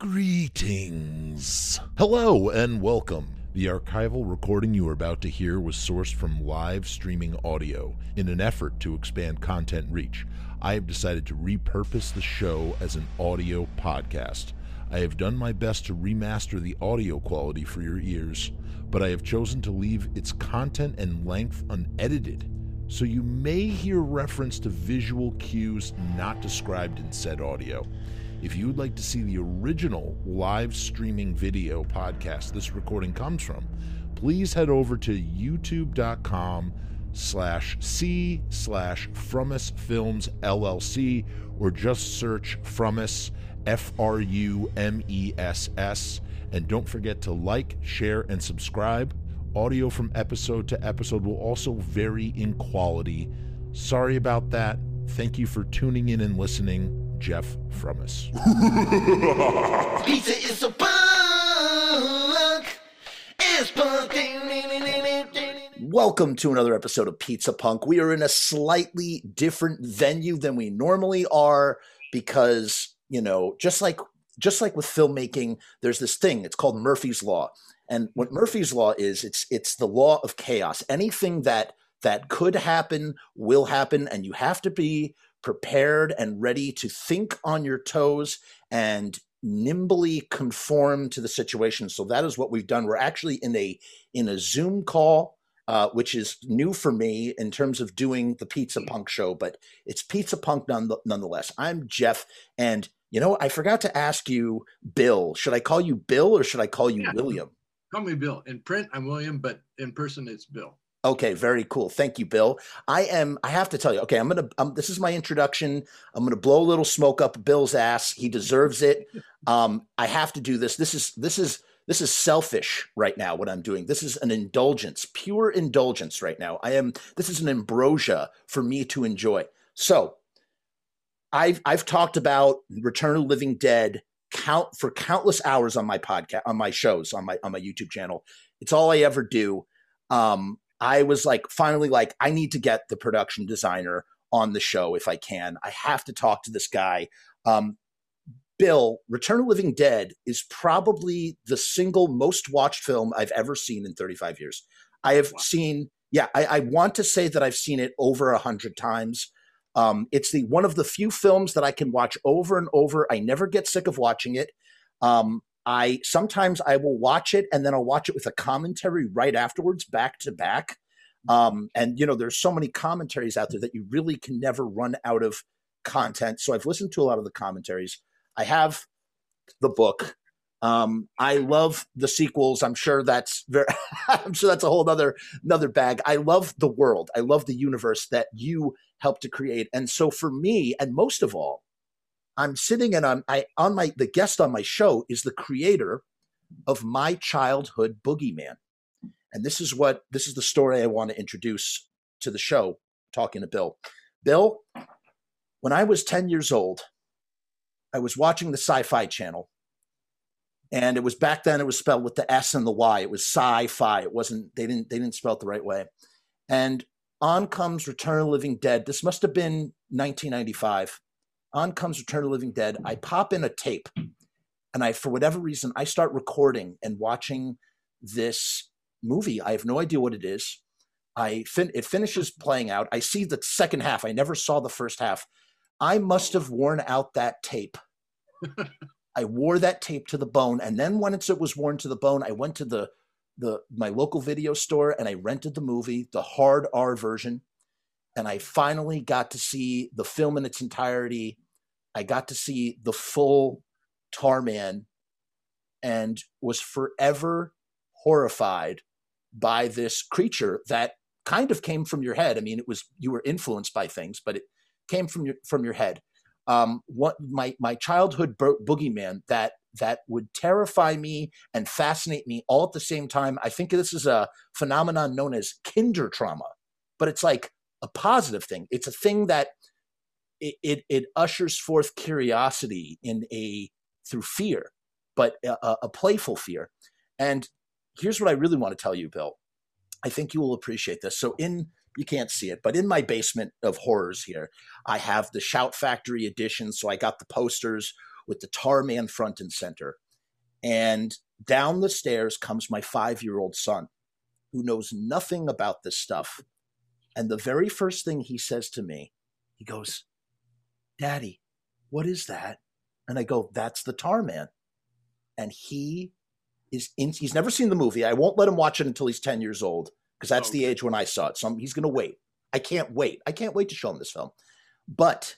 Greetings. Hello and welcome. The archival recording you are about to hear was sourced from live streaming audio. In an effort to expand content reach, I have decided to repurpose the show as an audio podcast. I have done my best to remaster the audio quality for your ears, but I have chosen to leave its content and length unedited. So you may hear reference to visual cues not described in said audio. If you would like to see the original live streaming video podcast this recording comes from, please head over to youtube.com slash c slash Frumess Films LLC or just search Frumess F R U M E S S. And don't forget to like, share, and subscribe. Audio from episode to episode will also vary in quality. Sorry about that. Thank you for tuning in and listening. Jeff Frumess. Pizza is so punk. It's punk. Welcome to another episode of Pizza Punk. We are in a slightly different venue than we normally are because, you know, just like just like with filmmaking, there's this thing, it's called Murphy's Law. And what Murphy's Law is, it's it's the law of chaos. Anything that that could happen will happen and you have to be prepared and ready to think on your toes and nimbly conform to the situation. So that is what we've done. We're actually in a in a Zoom call, uh, which is new for me in terms of doing the Pizza Punk show, but it's Pizza Punk none, nonetheless. I'm Jeff, and you know I forgot to ask you, Bill. Should I call you Bill or should I call you Yeah. William? Call me Bill. In print, I'm William, but in person, it's Bill. Okay, very cool. Thank you, Bill. I am. I have to tell you. Okay, I'm gonna. Um, this is my introduction. I'm gonna blow a little smoke up Bill's ass. He deserves it. Um, I have to do this. This is this is this is selfish right now. What I'm doing. This is an indulgence, pure indulgence right now. I am. This is an ambrosia for me to enjoy. So, I've I've talked about Return of Living Dead count for countless hours on my podcast, on my shows, on my on my YouTube channel. It's all I ever do. Um, I was like, finally, like, I need to get the production designer on the show if I can. I have to talk to this guy. Um, Bill, Return of Living Dead is probably the single most watched film I've ever seen in 35 years. I have Wow. seen, yeah, I, I want to say that I've seen it over a hundred times. Um, it's the one of the few films that I can watch over and over. I never get sick of watching it. Um, I sometimes I will watch it and then I'll watch it with a commentary right afterwards, back to back. Um, and you know, there's so many commentaries out there that you really can never run out of content. So I've listened to a lot of the commentaries. I have the book. Um, I love the sequels. I'm sure that's very. I'm sure that's a whole other another bag. I love the world. I love the universe that you helped to create. And so for me, and most of all, I'm sitting and I'm I on my the guest on my show is the creator of my childhood boogeyman. And this is what this is the story I want to introduce to the show, talking to Bill. Bill, when I was 10 years old, I was watching the sci-fi channel. And it was back then it was spelled with the S and the Y. It was sci-fi. It wasn't they didn't they didn't spell it the right way. And on comes Return of the Living Dead. This must have been 1995 on comes Return of the Living Dead. I pop in a tape, and I, for whatever reason, I start recording and watching this movie. I have no idea what it is. I fin- it finishes playing out. I see the second half. I never saw the first half. I must have worn out that tape. I wore that tape to the bone, and then once it was worn to the bone, I went to the the my local video store and I rented the movie, the hard R version and I finally got to see the film in its entirety. I got to see the full Tarman and was forever horrified by this creature that kind of came from your head. I mean, it was you were influenced by things, but it came from your from your head. Um, what my my childhood bo- boogeyman that that would terrify me and fascinate me all at the same time. I think this is a phenomenon known as kinder trauma, but it's like a positive thing. It's a thing that it, it, it ushers forth curiosity in a through fear, but a, a- playful fear. And here's what I really want to tell you, Bill. I think you will appreciate this. So in you can't see it, but in my basement of horrors here, I have the Shout Factory edition. So I got the posters with the tar man front and center. And down the stairs comes my five year old son who knows nothing about this stuff. And the very first thing he says to me, he goes, Daddy, what is that? And I go, That's the tar man. And he is in, he's never seen the movie. I won't let him watch it until he's 10 years old because that's the age when I saw it. So I'm, he's going to wait. I can't wait. I can't wait to show him this film. But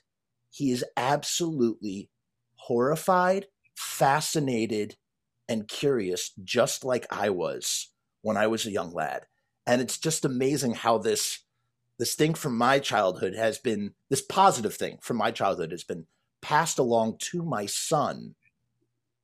he is absolutely horrified, fascinated, and curious, just like I was when I was a young lad. And it's just amazing how this this thing from my childhood has been this positive thing from my childhood has been passed along to my son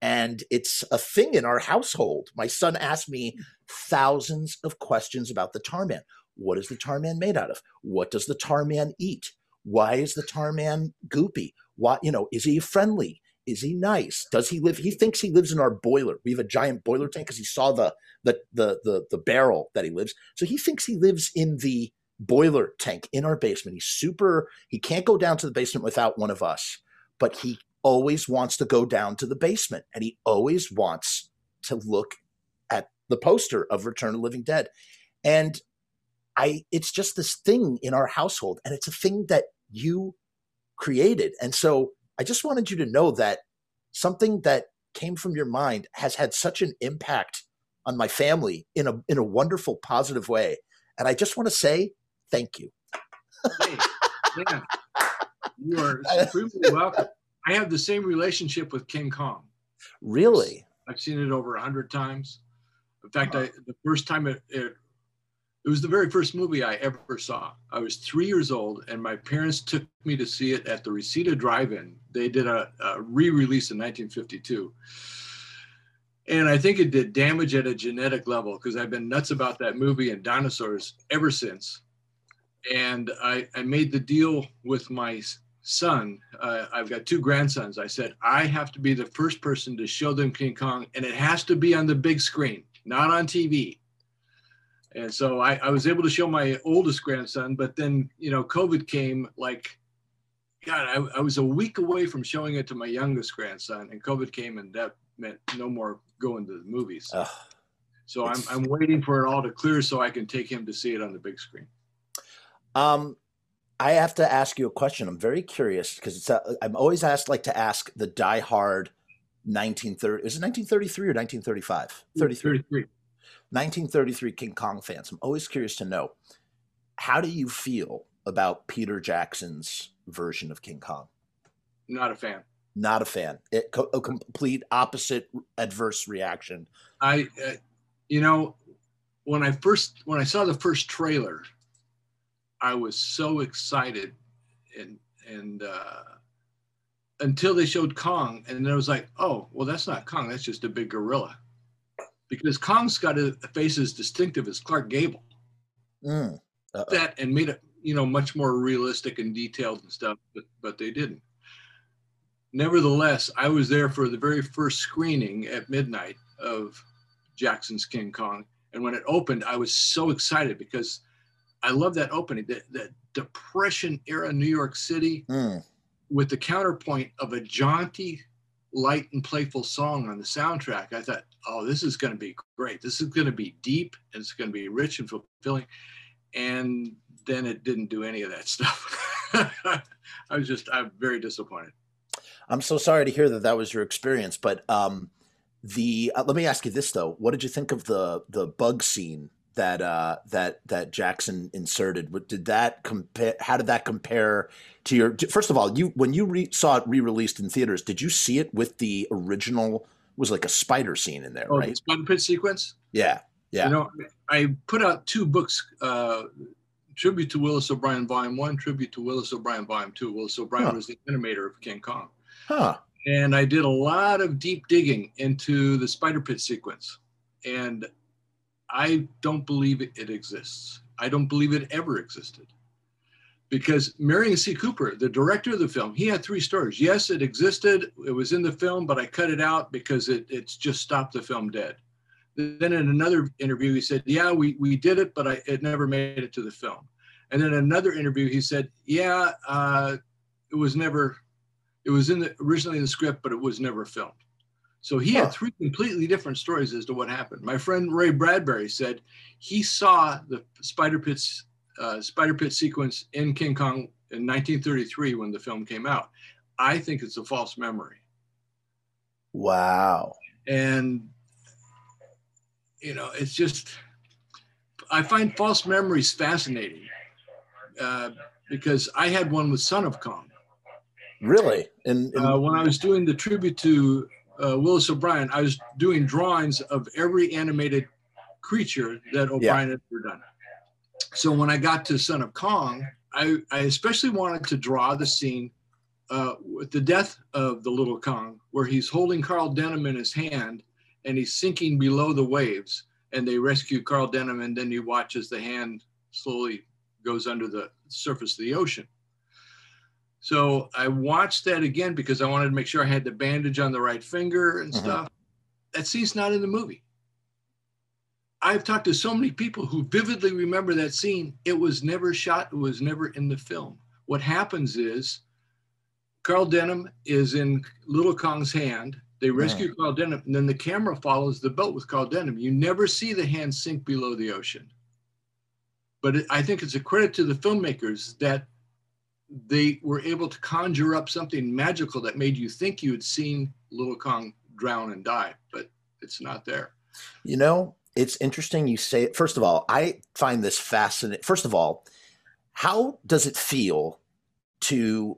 and it's a thing in our household. My son asked me thousands of questions about the tar man. What is the tar man made out of? What does the tar man eat? Why is the tar man goopy? Why, you know, is he friendly? Is he nice? Does he live? He thinks he lives in our boiler. We have a giant boiler tank because he saw the, the the the the barrel that he lives. So he thinks he lives in the boiler tank in our basement. He's super. He can't go down to the basement without one of us, but he always wants to go down to the basement and he always wants to look at the poster of Return of Living Dead. And I it's just this thing in our household and it's a thing that you created. And so I just wanted you to know that something that came from your mind has had such an impact on my family in a in a wonderful positive way. And I just want to say thank you. hey, yeah. You are supremely welcome. I have the same relationship with King Kong. Really? I've seen it over a hundred times. In fact, I the first time it, it it was the very first movie I ever saw. I was three years old, and my parents took me to see it at the Reseda Drive-In. They did a, a re-release in 1952, and I think it did damage at a genetic level because I've been nuts about that movie and dinosaurs ever since. And I, I made the deal with my son, uh, I've got two grandsons. I said, I have to be the first person to show them King Kong, and it has to be on the big screen, not on TV. And so I, I was able to show my oldest grandson, but then, you know, COVID came like, God, I, I was a week away from showing it to my youngest grandson, and COVID came, and that meant no more going to the movies. So I'm, I'm waiting for it all to clear so I can take him to see it on the big screen. Um, I have to ask you a question. I'm very curious because it's a, I'm always asked like to ask the die-hard 1930 is it 1933 or 1935? 33. 33. 1933 King Kong fans. I'm always curious to know how do you feel about Peter Jackson's version of King Kong? Not a fan. Not a fan. It, a complete opposite adverse reaction. I, uh, you know, when I first when I saw the first trailer, I was so excited and and uh, until they showed Kong, and then I was like, oh, well, that's not Kong. That's just a big gorilla, because Kong's got a face as distinctive as Clark Gable. Mm. That and made it you know much more realistic and detailed and stuff, but but they didn't. Nevertheless, I was there for the very first screening at midnight of Jackson's King Kong, and when it opened, I was so excited because I love that opening, that, that Depression era New York City mm. with the counterpoint of a jaunty, light and playful song on the soundtrack. I thought, oh, this is going to be great. This is going to be deep and it's going to be rich and fulfilling. And then it didn't do any of that stuff. I was just, I'm very disappointed. I'm so sorry to hear that that was your experience, but um, the uh, let me ask you this though: What did you think of the the bug scene that uh, that that Jackson inserted. Did that compare? How did that compare to your? First of all, you when you re- saw it re-released in theaters, did you see it with the original? Was like a spider scene in there, oh, right? Spider pit sequence. Yeah, yeah. You know, I put out two books. Uh, tribute to Willis O'Brien, Volume One. Tribute to Willis O'Brien, Volume Two. Willis O'Brien huh. was the animator of King Kong. Huh. And I did a lot of deep digging into the spider pit sequence, and I don't believe it exists. I don't believe it ever existed. Because Merian C. Cooper, the director of the film, he had three stories. Yes, it existed, it was in the film, but I cut it out because it, it's just stopped the film dead. Then in another interview, he said, Yeah, we, we did it, but I, it never made it to the film. And then another interview, he said, Yeah, uh, it was never It was in the originally in the script, but it was never filmed. So he Huh. had three completely different stories as to what happened. My friend Ray Bradbury said he saw the Spider Pits uh, Spider Pit sequence in King Kong in 1933 when the film came out. I think it's a false memory, Wow. and you know, it's just I find false memories fascinating uh, because I had one with Son of Kong. Really? And, and- Uh, when I was doing the tribute to uh, Willis O'Brien, I was doing drawings of every animated creature that O'Brien had ever done. So when I got to Son of Kong, I, I especially wanted to draw the scene uh, with the death of the little Kong, where he's holding Carl Denham in his hand and he's sinking below the waves. And they rescue Carl Denham, and then you watch as the hand slowly goes under the surface of the ocean. So I watched that again because I wanted to make sure I had the bandage on the right finger and Mhm. stuff. That scene's not in the movie. I've talked to so many people who vividly remember that scene. It was never shot, it was never in the film. What happens is Carl Denham is in Little Kong's hand. They rescue Carl Denham, and then the camera follows the boat with Carl Denham. You never see the hand sink below the ocean. But it, I think it's a credit to the filmmakers that they were able to conjure up something magical that made you think you had seen Little Kong drown and die, but it's not there. You know, it's interesting you say it. First of all, I find this fascinating. First of all, how does it feel to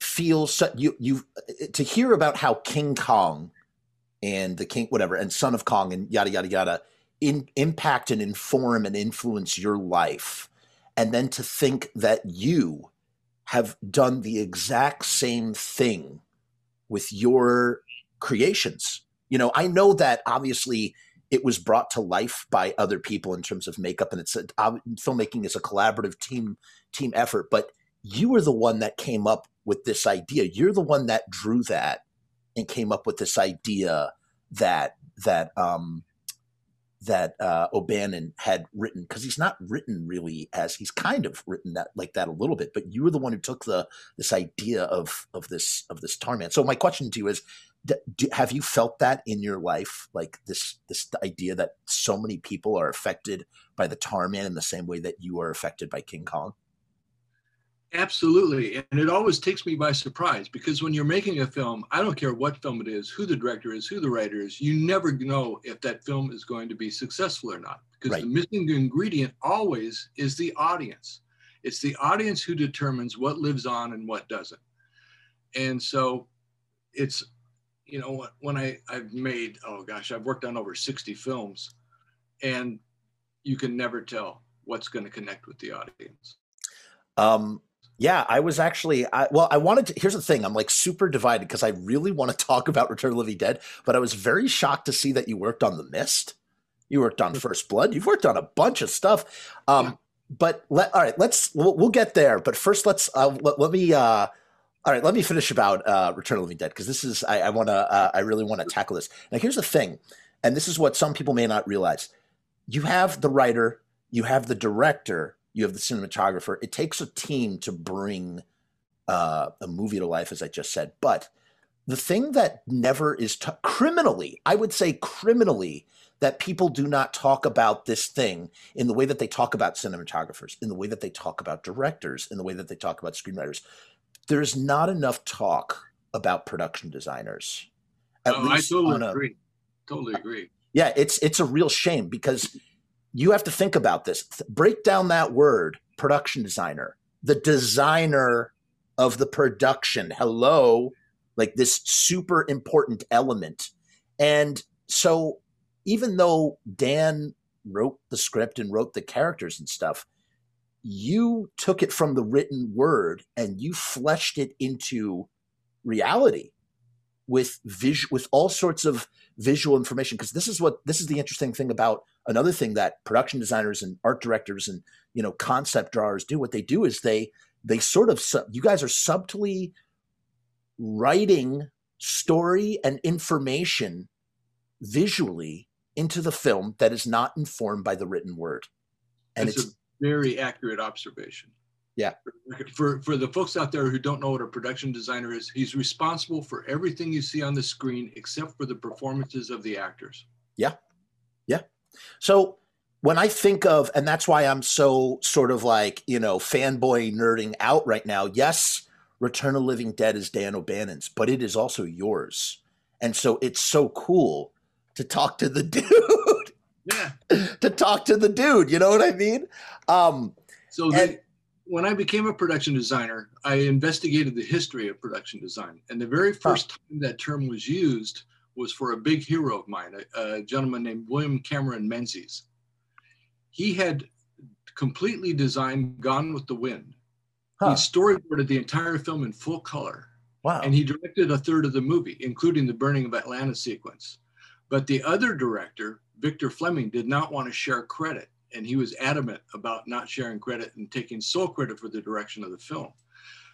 feel so, you you to hear about how King Kong and the King whatever and Son of Kong and yada yada yada in, impact and inform and influence your life, and then to think that you have done the exact same thing with your creations. You know, I know that obviously it was brought to life by other people in terms of makeup and it's a, filmmaking is a collaborative team team effort but you were the one that came up with this idea you're the one that drew that and came up with this idea that that um that uh O'Bannon had written because he's not written really as he's kind of written that like that a little bit but you were the one who took the this idea of of this of this tar man. So my question to you is do, have you felt that in your life? Like this this idea that so many people are affected by the tar man in the same way that you are affected by king kong Absolutely. And it always takes me by surprise because when you're making a film, I don't care what film it is, who the director is, who the writer is, you never know if that film is going to be successful or not. Because Right. the missing ingredient always is the audience. It's the audience who determines what lives on and what doesn't. And so it's, you know, when I, I've made, oh gosh, I've worked on over 60 films and you can never tell what's going to connect with the audience. um yeah i was actually I, well i wanted to here's the thing i'm like super divided because i really want to talk about return of the living dead but i was very shocked to see that you worked on the mist. You worked on first blood. You've worked on a bunch of stuff. Um Yeah. but let all right let's we'll, we'll get there but first let's uh let, let me uh all right let me finish about uh return of the living dead because this is i, I want to uh, i really want to tackle this. Now here's the thing and this is what some people may not realize. You have the writer you have the director you have the cinematographer it takes a team to bring uh, a movie to life as i just said but the thing that never is t- criminally i would say criminally that people do not talk about this thing in the way that they talk about cinematographers in the way that they talk about directors in the way that they talk about screenwriters there's not enough talk about production designers at Oh, I totally a- agree. Totally agree. yeah, it's it's a real shame because you have to think about this. Break down that word, production designer, the designer of the production. Hello, like this super important element. And so even though Dan wrote the script and wrote the characters and stuff, you took it from the written word and you fleshed it into reality with vis- with all sorts of visual information because this is what this is the interesting thing about another thing that production designers and art directors and you know concept drawers do what they do is they they sort of sub- you guys are subtly writing story and information visually into the film that is not informed by the written word and it's, it's, a very accurate observation. Yeah. For for the folks out there who don't know what a production designer is, he's responsible for everything you see on the screen except for the performances of the actors. Yeah. So when I think of, and that's why I'm so sort of like, you know, fanboy nerding out right now. Yes, Return of Living Dead is Dan O'Bannon's, but it is also yours. And so it's so cool to talk to the dude. Yeah. to talk to the dude. You know what I mean? Um, so the, when I became a production designer, I investigated the history of production design. And the very first huh. time that term was used was for a big hero of mine, a, a gentleman named William Cameron Menzies. He had completely designed Gone with the Wind. Huh. He storyboarded the entire film in full color. Wow. And he directed a third of the movie, including the burning of Atlanta sequence. But the other director, Victor Fleming, did not want to share credit. And he was adamant about not sharing credit and taking sole credit for the direction of the film.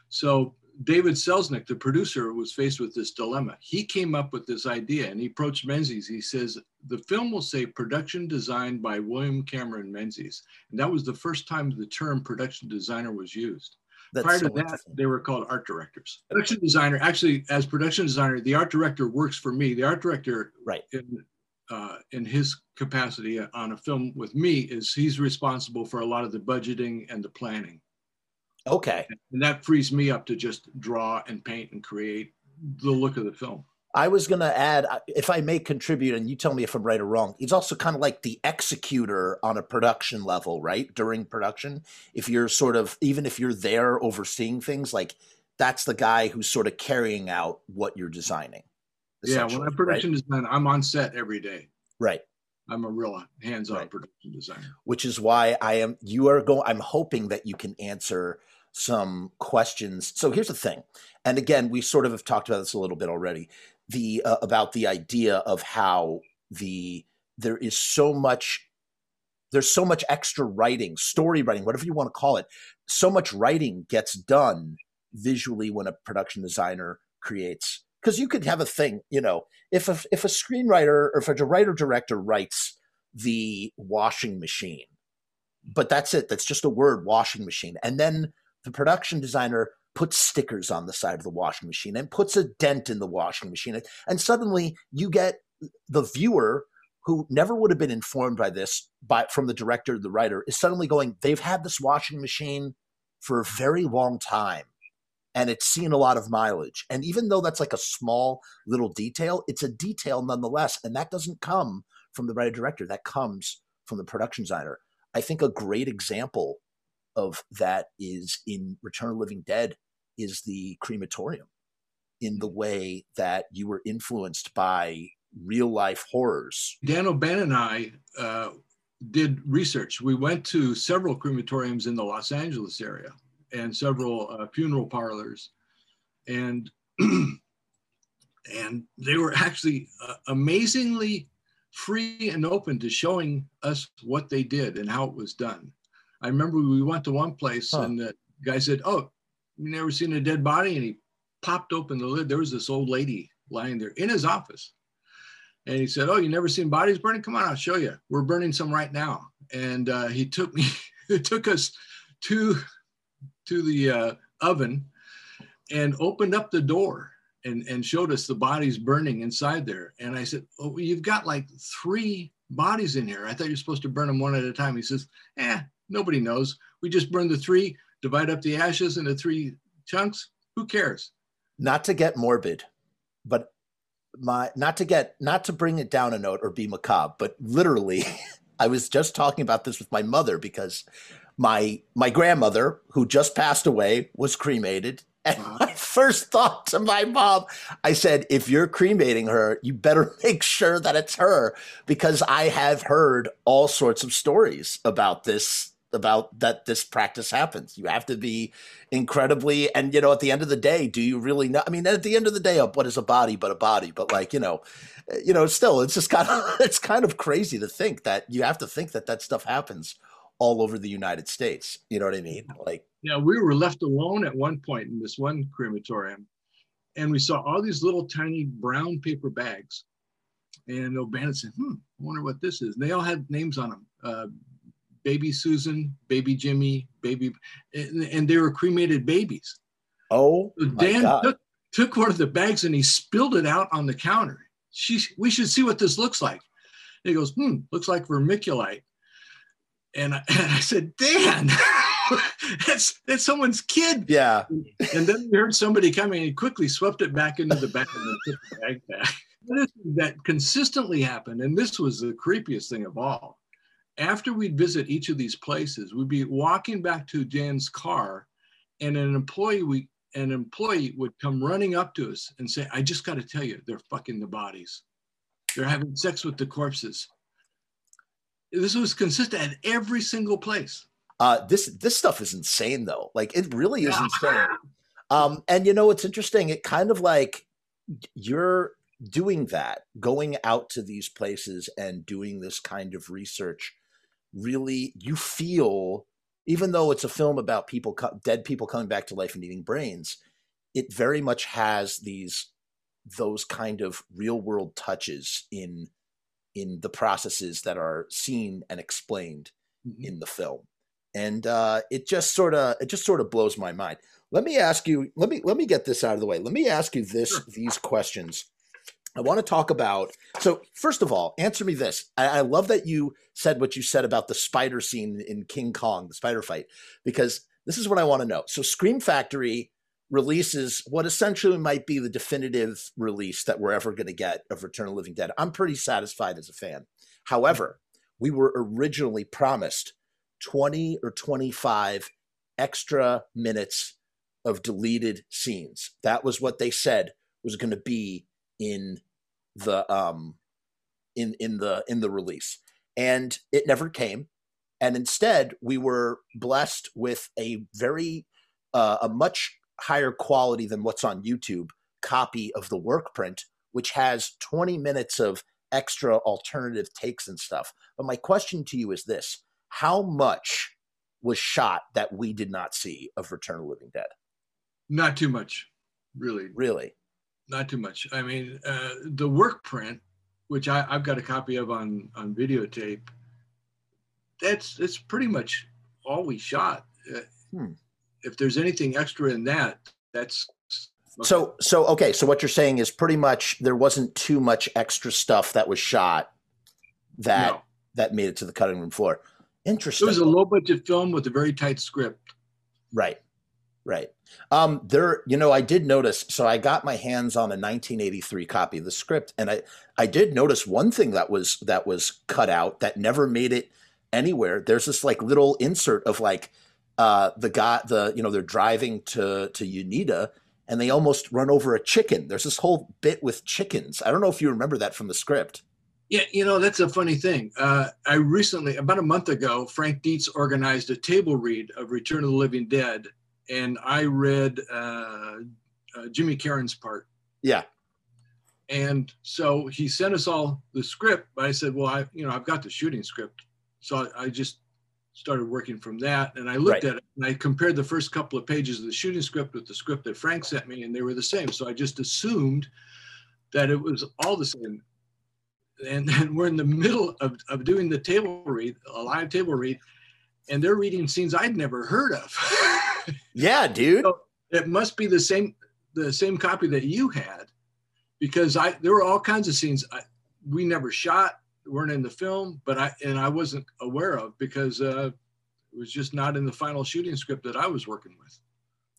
So David Selznick, the producer, was faced with this dilemma. He came up with this idea and he approached Menzies. He says, The film will say production designed by William Cameron Menzies. And that was the first time the term production designer was used. That's Prior so to that, they were called art directors. Production designer, actually, as production designer, the art director works for me. The art director, right, in, uh, in his capacity on a film with me, is he's responsible for a lot of the budgeting and the planning. Okay. And that frees me up to just draw and paint and create the look of the film. I was going to add, uh, if I may contribute, and you tell me if I'm right or wrong, he's also kind of like the executor on a production level, right? During production. If you're sort of, even if you're there overseeing things, like that's the guy who's sort of carrying out what you're designing. Yeah, when I production right? design, I'm on set every day. Right. I'm a real hands-on right. production designer. Which is why I am. You are going. I'm hoping that you can answer some questions. So here's the thing, and again, we sort of have talked about this a little bit already. The uh, about the idea of how the there is so much there's so much extra writing, story writing, whatever you want to call it. So much writing gets done visually when a production designer creates. Because you could have a thing, you know, if a, if a screenwriter or if a writer director writes the washing machine, but that's it. That's just a word, washing machine. And then the production designer puts stickers on the side of the washing machine and puts a dent in the washing machine. And suddenly you get the viewer who never would have been informed by this by from the director the writer is suddenly going they've had this washing machine for a very long time and it's seen a lot of mileage and even though that's like a small little detail it's a detail nonetheless and that doesn't come from the writer director that comes from the production designer i think a great example of that is in Return of Living Dead is the crematorium in the way that you were influenced by real life horrors. Dan O'Bannon and I uh, did research. We went to several crematoriums in the Los Angeles area and several uh, funeral parlors, and and they were actually uh, amazingly free and open to showing us what they did and how it was done. I remember we went to one place huh. and the guy said, "Oh, you never seen a dead body?" And he popped open the lid. There was this old lady lying there in his office, and he said, "Oh, you never seen bodies burning? Come on, I'll show you. We're burning some right now." And uh, he took me, it took us to to the uh, oven and opened up the door and, and showed us the bodies burning inside there. And I said, Oh, you've got like three bodies in here. I thought you're supposed to burn them one at a time. He says, Eh, Nobody knows. We just burn the three, divide up the ashes into three chunks. Who cares? Not to get morbid, but my not to get not to bring it down a note or be macabre, but literally, I was just talking about this with my mother because my my grandmother, who just passed away, was cremated. And uh-huh. my first thought to my mom, I said, if you're cremating her, you better make sure that it's her because I have heard all sorts of stories about this about that this practice happens. You have to be incredibly, and you know, at the end of the day, do you really know? I mean, at the end of the day, what is a body but a body? But like, you know, you know, still, it's just kind of, it's kind of crazy to think that you have to think that that stuff happens all over the United States. You know what I mean? Like, yeah, we were left alone at one point in this one crematorium, and we saw all these little tiny brown paper bags. And O'Bannon said, "Hmm, I wonder what this is." And they all had names on them. Uh, baby Susan, baby Jimmy, baby, and, and they were cremated babies. Oh, So Dan God. took, took one of the bags and he spilled it out on the counter. She, we should see what this looks like. And he goes, hmm, looks like vermiculite. And I, and I said, Dan, that's that's someone's kid. yeah. And then we heard somebody coming and quickly swept it back into the bag and then the bag back. That consistently happened. And this was the creepiest thing of all. After we'd visit each of these places, we'd be walking back to Dan's car and an employee we an employee would come running up to us and say, I just got to tell you, they're fucking the bodies. They're having sex with the corpses. This was consistent at every single place. Uh, this this stuff is insane though. Like it really is insane. Um, and you know what's interesting? It kind of like you're doing that, going out to these places and doing this kind of research. Really, you feel, even though it's a film about people, dead people coming back to life and eating brains, it very much has these those kind of real world touches in in the processes that are seen and explained in the film. And uh, it just sort of it just sort of blows my mind. Let me ask you let me let me get this out of the way. Let me ask you this Sure. these questions i want to talk about so first of all answer me this. I, I love that you said what you said about the spider scene in king kong the spider fight because this is what i want to know. So scream factory releases what essentially might be the definitive release that we're ever going to get of return of the living dead. I'm pretty satisfied as a fan. However we were originally promised 20 or 25 extra minutes of deleted scenes. That was what they said was going to be in the um in in the in the release. And it never came. And instead, we were blessed with a very uh, a much higher quality than what's on YouTube copy of the work print, which has 20 minutes of extra alternative takes and stuff. But my question to you is this how much was shot that we did not see of Return of the Living Dead? Not too much, really. Really? Not too much. I mean, uh, the work print, which I, I've got a copy of on on videotape. That's that's pretty much all we shot. Uh, Hmm. If there's anything extra in that, that's So, so okay. So what you're saying is pretty much there wasn't too much extra stuff that was shot that no. that made it to the cutting room floor. Interesting. It was a low budget film with a very tight script. Right. Right. Um, there, you know, I did notice. So I got my hands on a 1983 copy of the script, and I, I did notice one thing that was that was cut out that never made it anywhere. There's this like little insert of like uh, the guy, the you know, they're driving to to Uneeda, and they almost run over a chicken. There's this whole bit with chickens. I don't know if you remember that from the script. Yeah, you know, that's a funny thing. Uh, I recently, about a month ago, Frank Dietz organized a table read of Return of the Living Dead, and I read uh, uh, Jimmy Karen's part. Yeah. And so he sent us all the script, but I said, well, I, you know, I've got the shooting script. So I, I just started working from that. And I looked Right. at it and I compared the first couple of pages of the shooting script with the script that Frank sent me, and they were the same. So I just assumed that it was all the same. And then we're in the middle of, of doing the table read, a live table read, and they're reading scenes I'd never heard of. Yeah, dude. So- it must be the same the same copy that you had because i there were all kinds of scenes I, we never shot weren't in the film but i and i wasn't aware of because uh it was just not in the final shooting script that i was working with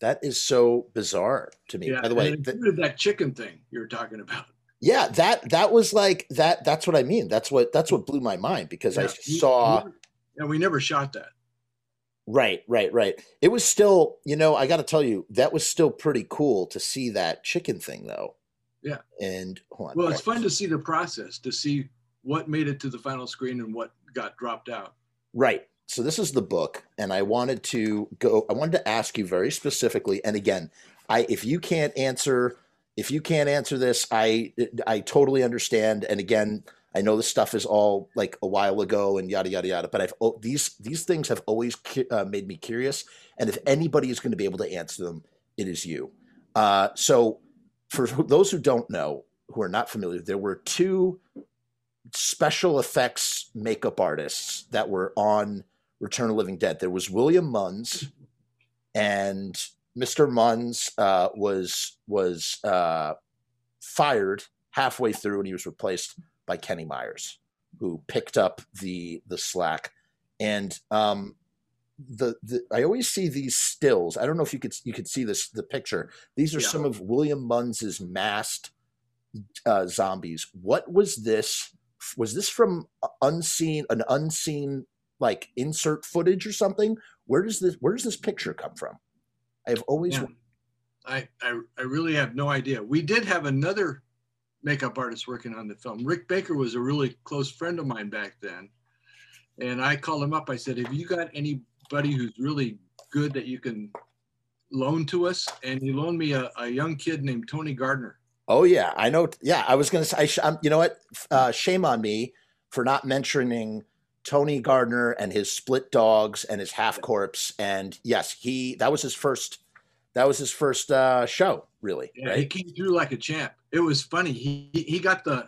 That is so bizarre to me. yeah By the way, and it th- included that chicken thing you were talking about yeah, that that was like that. That's what I mean. That's what that's what blew my mind because I Yeah, we- saw. and we never shot that Right, right, right. It was still, you know, I got to tell you, that was still pretty cool to see that chicken thing, though. Yeah. And hold on. well it's fun to see the process to see what made it to the final screen and what got dropped out Right. So this is the book, and I wanted to go. I wanted to ask you very specifically, and again, I if you can't answer, if you can't answer this, I I totally understand. And again, I know this stuff is all like a while ago and yada yada yada. But I've oh, these these things have always uh, made me curious, and if anybody is going to be able to answer them, it is you. Uh, so, for those who don't know, who are not familiar, there were two special effects makeup artists that were on Return of Living Dead. There was William Munns, and Mr. Munns uh, was was uh, fired halfway through, and he was replaced by Kenny Myers, who picked up the the slack. And um, the, the I always see these stills. I don't know if you could you could see this the picture. These are Yeah. some of William Munns's masked uh, zombies. What was this? Was this from unseen an unseen like insert footage or something? Where does this where does this picture come from? I've always Yeah. I, I I really have no idea. We did have another makeup artist working on the film. Rick Baker was a really close friend of mine back then. And I called him up. I said, Have you got anybody who's really good that you can loan to us? And he loaned me a, a young kid named Tony Gardner. Oh yeah, I know. Yeah, I was gonna say. I you know what? Uh, shame on me for not mentioning Tony Gardner and his split dogs and his half corpse. And yes, he that was his first. That was his first uh, show, really. Yeah, he came through like a champ. It was funny. He he- he got the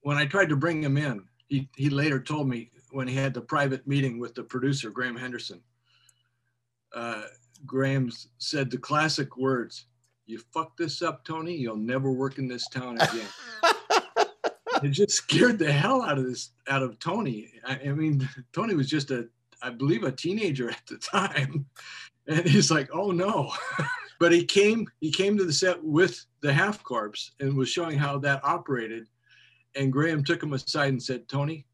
when I tried to bring him in, he he later told me when he had the private meeting with the producer Graham Henderson. Uh, Graham said the classic words, "You fuck this up, Tony. You'll never work in this town again." it just scared the hell out of this out of Tony. I, I mean, Tony was just a I believe a teenager at the time, and he's like, "Oh no." But he came he came to the set with the half corpse and was showing how that operated and graham took him aside and said tony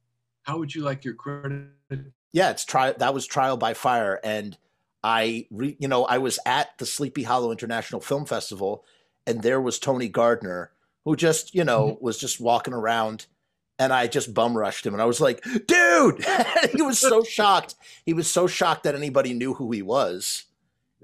how would you like your credit yeah, it's trial. That was trial by fire, and I, re, you know, I was at the Sleepy Hollow International Film Festival, and there was Tony Gardner, who just, you know, mm-hmm. was just walking around, and I just bum rushed him, and I was like, "Dude!" he was so shocked. He was so shocked that anybody knew who he was.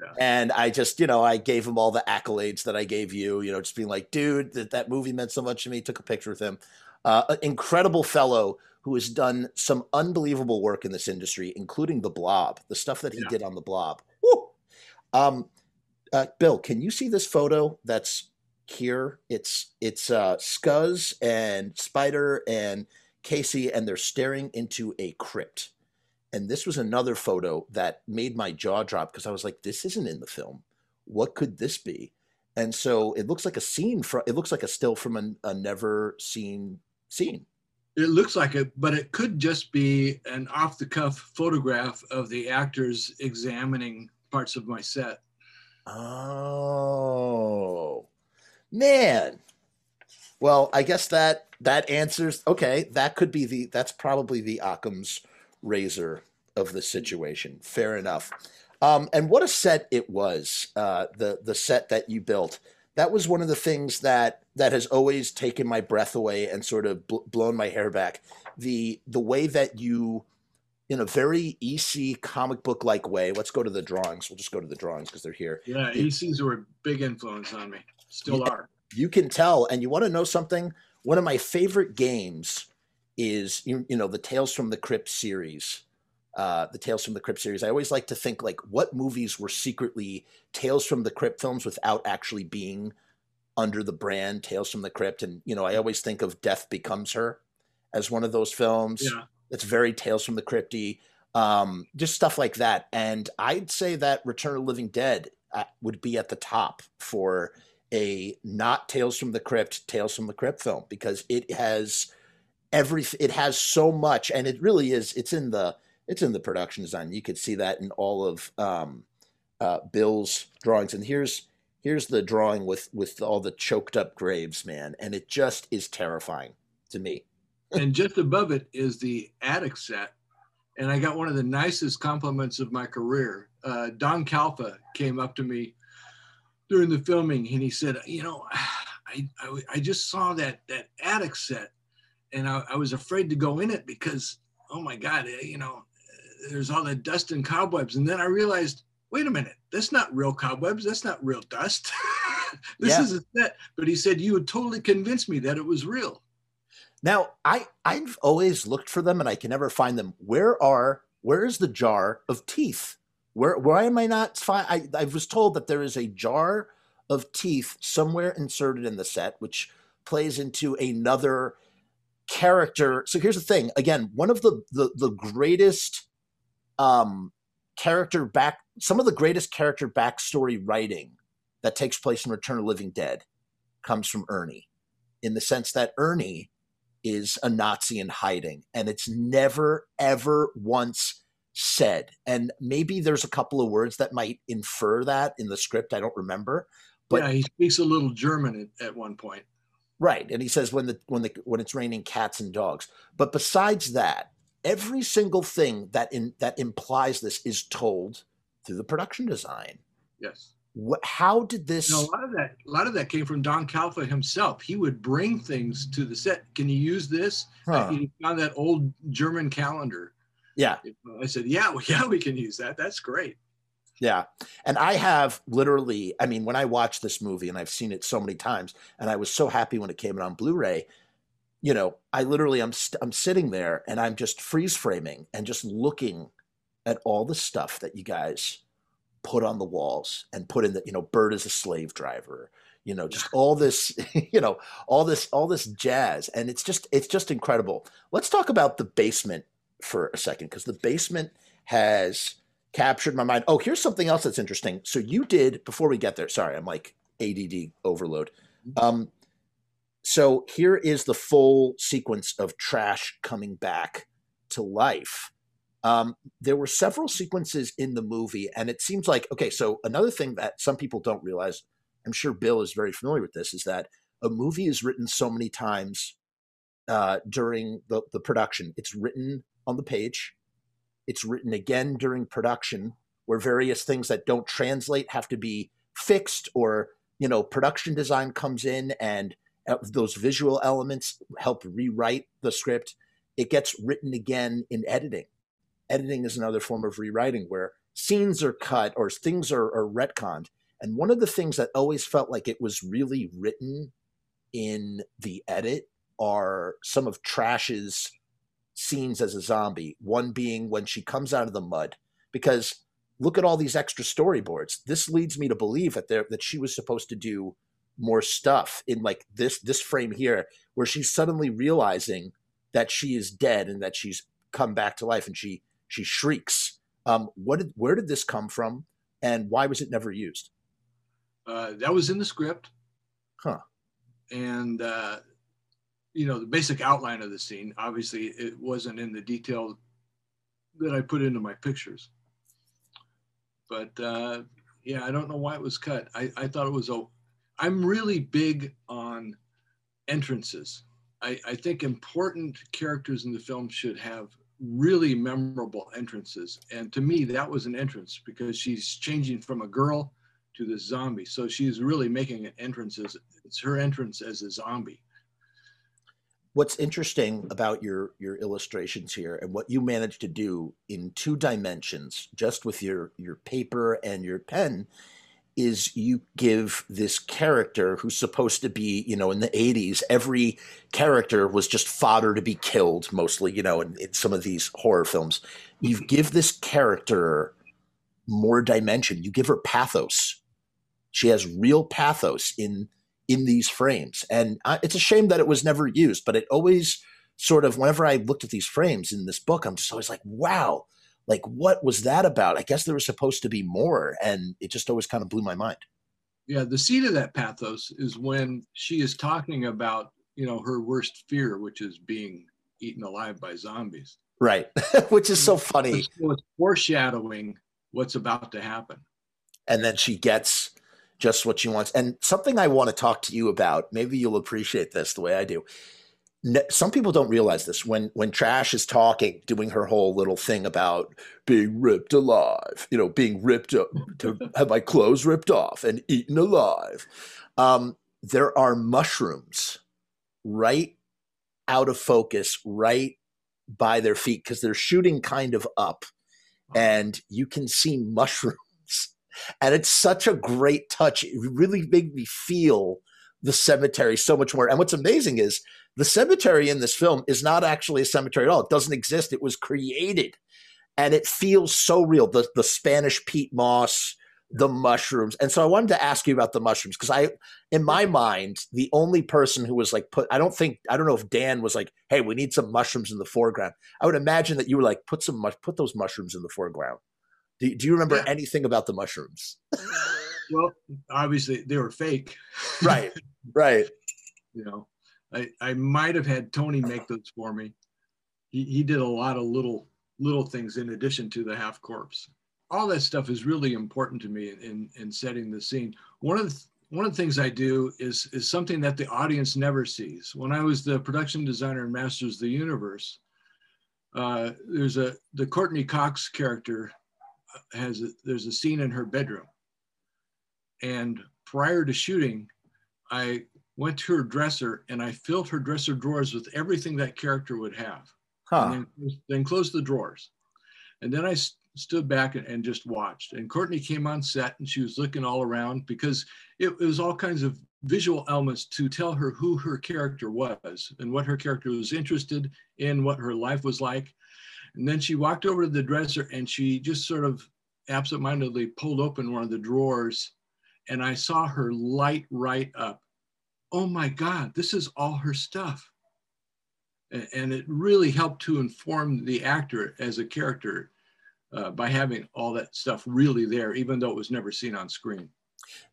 Yeah. And I just, you know, I gave him all the accolades that I gave you, you know, just being like, dude, that, that movie meant so much to me. Took a picture with him. Uh, an incredible fellow who has done some unbelievable work in this industry, including the Blob, the stuff that he Yeah. did on the Blob. Woo! Um, uh, Bill, can you see this photo that's here? It's it's uh, Scuz and Spider and Casey, and they're staring into a crypt. And this was another photo that made my jaw drop because I was like, "This isn't in the film. What could this be?" And so it looks like a scene from. It looks like a still from a, a never seen scene. it looks like it but it could just be an off the cuff photograph of the actors examining parts of my set Oh, man. Well, I guess that that answers. Okay, that could be the. That's probably the Occam's razor of the situation. Fair enough. Um, and what a set it was. Uh, the the set that you built. That was one of the things that that has always taken my breath away and sort of bl- blown my hair back. The the way that you in a very EC comic book like way. Let's go to the drawings. We'll just go to the drawings because they're here. yeah ecs were a big influence on me still Yeah. are you can tell and you want to know something one of my favorite games is you, you know the tales from the crypt series uh, the tales from the crypt series. I always like to think like what movies were secretly tales from the crypt films without actually being under the brand tales from the crypt? And you know i always think of death becomes her as one of those films. Yeah. That's very Tales from the Crypty, um, just stuff like that. And I'd say that Return of the Living Dead uh, would be at the top for a not Tales from the Crypt, Tales from the Crypt film because it has every it has so much, and it really is. It's in the it's in the production design. You could see that in all of um, uh, Bill's drawings. And here's here's the drawing with with all the choked up graves, man, and it just is terrifying to me. and just above it is the attic set. And I got one of the nicest compliments of my career. Uh, Don Calfa came up to me during the filming and he said, You know, I, I, I just saw that, that attic set and I, I was afraid to go in it because, oh my God, eh, you know, there's all that dust and cobwebs. And then I realized, wait a minute, that's not real cobwebs. That's not real dust. this Yeah. is a set. But he said, You would totally convince me that it was real. Now, I I've always looked for them and I can never find them. Where are where is the jar of teeth? Where why am I not find? I I was told that there is a jar of teeth somewhere inserted in the set, which plays into another character. So here's the thing. Again, one of the the the greatest um, character back, some of the greatest character backstory writing that takes place in Return of Living Dead comes from Ernie, in the sense that Ernie is a Nazi in hiding, and it's never ever once said. And maybe there's a couple of words that might infer that in the script. I don't remember. But yeah, he speaks a little German at, at one point. Right, and he says when the when the when it's raining cats and dogs. But besides that, every single thing that in that implies this is told through the production design. Yes. What? How did this? You know, a lot of that, a lot of that came from Don Calfa himself. He would bring things to the set. Can you use this? Huh. He found that old German calendar. Yeah, I said, yeah, well, yeah, we can use that. That's great. Yeah. And I have literally, I mean, when I watched this movie, and I've seen it so many times, and I was so happy when it came out on Blu-ray. You know, I literally, I'm st- I'm sitting there, and I'm just freeze framing and just looking at all the stuff that you guys put on the walls and put in that. You know, Bird is a slave driver. You know, just all this, you know, all this, all this jazz, and it's just, it's just incredible. Let's talk about the basement for a second because the basement has captured my mind. Oh, here's something else that's interesting. So you did before we get there. Sorry, I'm like ADD overload. Um, so here is the full sequence of trash coming back to life. Um, there were several sequences in the movie, and it seems like okay. So another thing that some people don't realize, I'm sure Bill is very familiar with this, is that a movie is written so many times uh, during the, the production. It's written on the page. It's written again during production, where various things that don't translate have to be fixed, or you know, production design comes in and uh, those visual elements help rewrite the script. It gets written again in editing. Editing is another form of rewriting where scenes are cut or things are, are retconned. And one of the things that always felt like it was really written in the edit are some of Trash's scenes as a zombie. One being when she comes out of the mud, because look at all these extra storyboards. This leads me to believe that there that she was supposed to do more stuff in like this this frame here, where she's suddenly realizing that she is dead and that she's come back to life, and she she shrieks. Um, what did where did this come from, and why was it never used? Uh, that was in the script. Huh. And uh, you know the basic outline of the scene. Obviously, it wasn't in the detail that I put into my pictures. But uh, yeah, I don't know why it was cut. I, I thought it was a. I'm really big on entrances. I, I think important characters in the film should have really memorable entrances. And to me, that was an entrance because she's changing from a girl to this zombie. So she's really making an entrance as it's her entrance as a zombie. What's interesting about your your illustrations here and what you managed to do in two dimensions just with your your paper and your pen is you give this character who's supposed to be you know in the 80s every character was just fodder to be killed mostly you know in, in some of these horror films. You mm-hmm. give this character more dimension. You give her pathos. She has real pathos in in these frames. And I, it's a shame that it was never used, but it always sort of, whenever I looked at these frames in this book, I'm just always like, wow, like what was that about? I guess there was supposed to be more. And it just always kind of blew my mind. Yeah, the seed of that pathos is when she is talking about, you know, her worst fear, which is being eaten alive by zombies. Right. Which is so funny. So it's foreshadowing what's about to happen. And then she gets just what she wants. And something I want to talk to you about, maybe you'll appreciate this the way I do. Some people don't realize this when when Trash is talking, doing her whole little thing about being ripped alive, you know, being ripped up to have my clothes ripped off and eaten alive. Um, there are mushrooms right out of focus, right by their feet because they're shooting kind of up, and you can see mushrooms and it's such a great touch. It really made me feel the cemetery so much more. And what's amazing is the cemetery in this film is not actually a cemetery at all. It doesn't exist. It was created, and it feels so real. The the Spanish peat moss, the mushrooms. And so I wanted to ask you about the mushrooms because I, in my mind, the only person who was like put, I don't think, I don't know if Dan was like, hey, we need some mushrooms in the foreground. I would imagine that you were like, put some, put those mushrooms in the foreground. Do, do you remember Yeah. anything about the mushrooms? Well, obviously they were fake. Right, right. you know, I I might have had Tony make those for me. He he did a lot of little little things in addition to the half corpse. All that stuff is really important to me in in setting the scene. One of the one of the things I do is is something that the audience never sees. When I was the production designer in Masters of the Universe, uh, there's a the Courteney Cox character has a, there's a scene in her bedroom, and prior to shooting, I went to her dresser and I filled her dresser drawers with everything that character would have, Huh. and then, then closed the drawers. And then I s- stood back and, and just watched. And Courtney came on set and she was looking all around because it, it was all kinds of visual elements to tell her who her character was and what her character was interested in, what her life was like. And then she walked over to the dresser and she just sort of absentmindedly pulled open one of the drawers and I saw her light right up. Oh my God, this is all her stuff. And it really helped to inform the actor as a character uh, by having all that stuff really there, even though it was never seen on screen.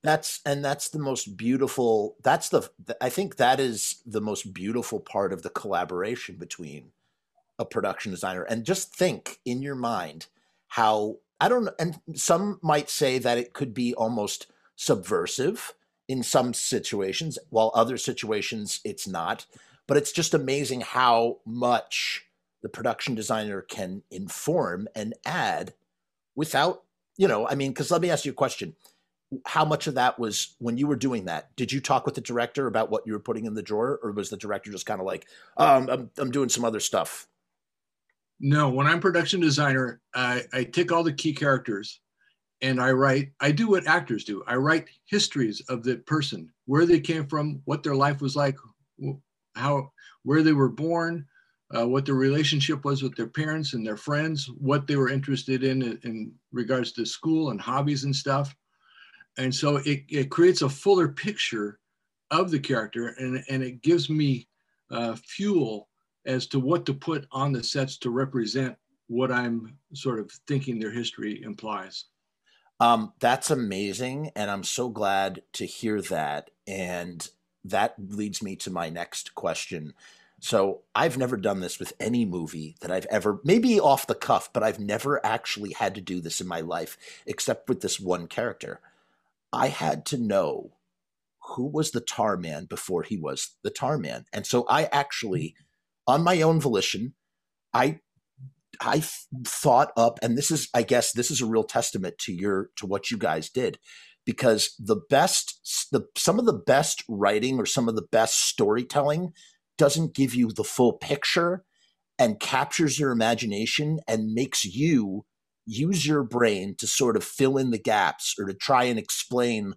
That's and that's the most beautiful. That's the. I think that is the most beautiful part of the collaboration between a production designer. And just think in your mind how I don't. And some might say that it could be almost subversive in some situations, while other situations it's not. But it's just amazing how much the production designer can inform and add without, you know. I mean, because let me ask you a question how much of that was when you were doing that did you talk with the director about what you were putting in the drawer or was the director just kind of like um, I'm, I'm doing some other stuff No, when I'm production designer, I, I take all the key characters and I write, I do what actors do. I write histories of the person, where they came from, what their life was like, how, where they were born, uh, what their relationship was with their parents and their friends, what they were interested in in, regards to school and hobbies and stuff. And so it, it creates a fuller picture of the character and, and it gives me uh, fuel as to what to put on the sets to represent what I'm sort of thinking their history implies. um, that's amazing and i'm so glad to hear that and that leads me to my next question so i've never done this with any movie that i've ever maybe off the cuff but i've never actually had to do this in my life except with this one character i had to know who was the tar man before he was the tar man and so i actually on my own volition i i thought up and this is i guess this is a real testament to your to what you guys did because the best the some of the best writing or some of the best storytelling doesn't give you the full picture and captures your imagination and makes you use your brain to sort of fill in the gaps or to try and explain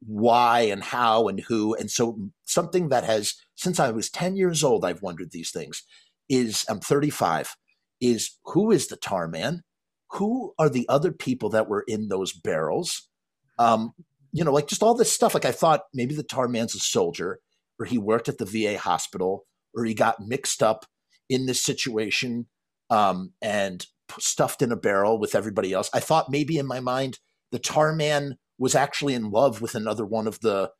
why and how and who. And so something that has since I was 10 years old, I've wondered these things is I'm 35, is who is the tar man? Who are the other people that were in those barrels? Um, you know, like just all this stuff. Like I thought maybe the tar man's a soldier, or he worked at the VA hospital, or he got mixed up in this situation um, and stuffed in a barrel with everybody else. I thought maybe in my mind the tar man was actually in love with another one of the